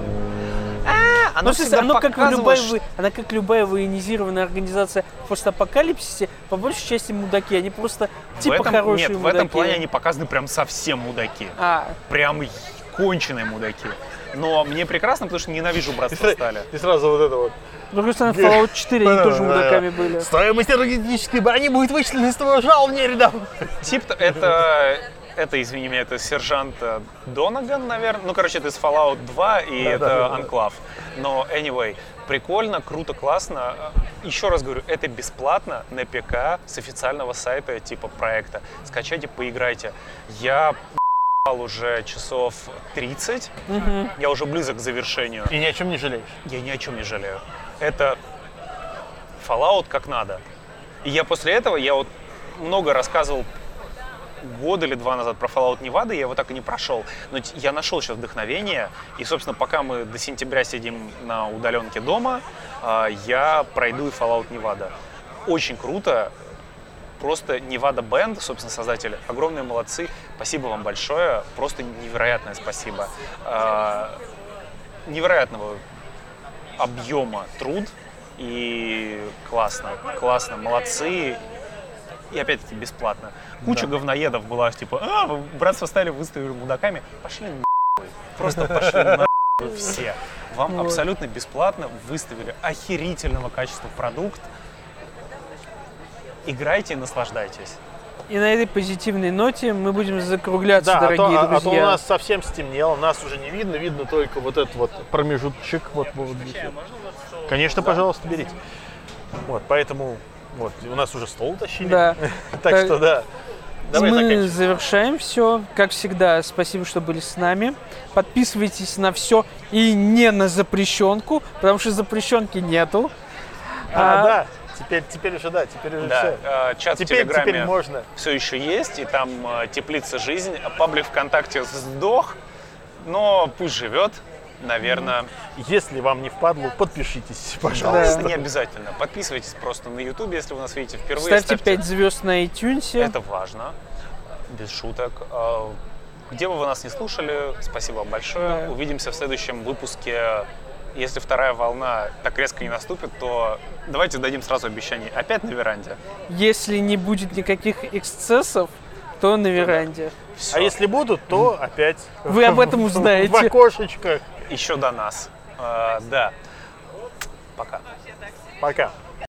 Оно Ну, в всегда оно как, любая, что- она как любая военизированная организация в постапокалипсисе, по большей части мудаки. Они просто в типа этом, хорошие Нет, в мудаки. этом плане они показаны прям совсем мудаки. А, Прям конченые мудаки. Но мне прекрасно, потому что ненавижу братство Стали. И сразу вот это вот. с другой стороны, Fallout 4 они тоже мудаками были. Стоимость энергетической брони будет вычислена из твоего жалования рядом. Тип это, это, извини меня, это сержант э, Донаган, наверное. Ну, короче, это из Fallout 2 и это Анклав. Но, anyway, прикольно, круто, классно. Еще раз говорю, это бесплатно на ПК с официального сайта типа проекта. Скачайте, поиграйте. Я уже часов 30. Я уже близок к завершению. И ни о чем не жалеешь. Я ни о чем не жалею. Это Fallout как надо. И я после этого, я вот много рассказывал год или два назад про Fallout Nevada, я его так и не прошел. Но я нашел сейчас вдохновение, и, собственно, пока мы до сентября сидим на удаленке дома, а, я пройду и Fallout Nevada. Очень круто, просто Nevada Band, собственно, создатели, огромные молодцы, спасибо вам большое, просто невероятное спасибо. А, Невероятного объема труд, и классно, классно, молодцы, и опять-таки бесплатно. Куча говноедов была, типа, а, вы братство стали выставили мудаками. Пошли нахуй. Просто пошли нахуй все. Вам абсолютно бесплатно выставили охерительного качества продукт. Играйте и наслаждайтесь. И на этой позитивной ноте мы будем закругляться, Да, а то, дорогие а- а то друзья. у нас совсем стемнело, нас уже не видно, видно только вот этот вот промежуточек. Вот, вот вот. Конечно, пожалуйста, берите. Вот, поэтому Вот, у нас уже стол утащили. Да. Так что да. Давай Мы завершаем все. Как всегда, спасибо, что были с нами. Подписывайтесь на все и не на запрещенку, потому что запрещенки нету. А, А, да. Теперь, теперь уже да, теперь уже Да, все. э, чат в Теперь, Телеграме теперь можно. все еще есть, и там э, теплится жизнь. А Паблик ВКонтакте сдох, но пусть живет, наверное. Если вам не впадло, подпишитесь, пожалуйста. Не обязательно. Подписывайтесь просто на YouTube, если вы нас видите впервые. Ставьте 5 звезд на iTunes. Это важно, без шуток. А, Где бы вы нас не слушали, спасибо вам большое. Да. Увидимся в следующем выпуске. Если вторая волна так резко не наступит, то давайте дадим сразу обещание. Опять на веранде. Если не будет никаких эксцессов, то на веранде. Всё. А если будут, то опять Вы об этом в узнаете. окошечках. Еще до нас. А, да. Пока. Пока.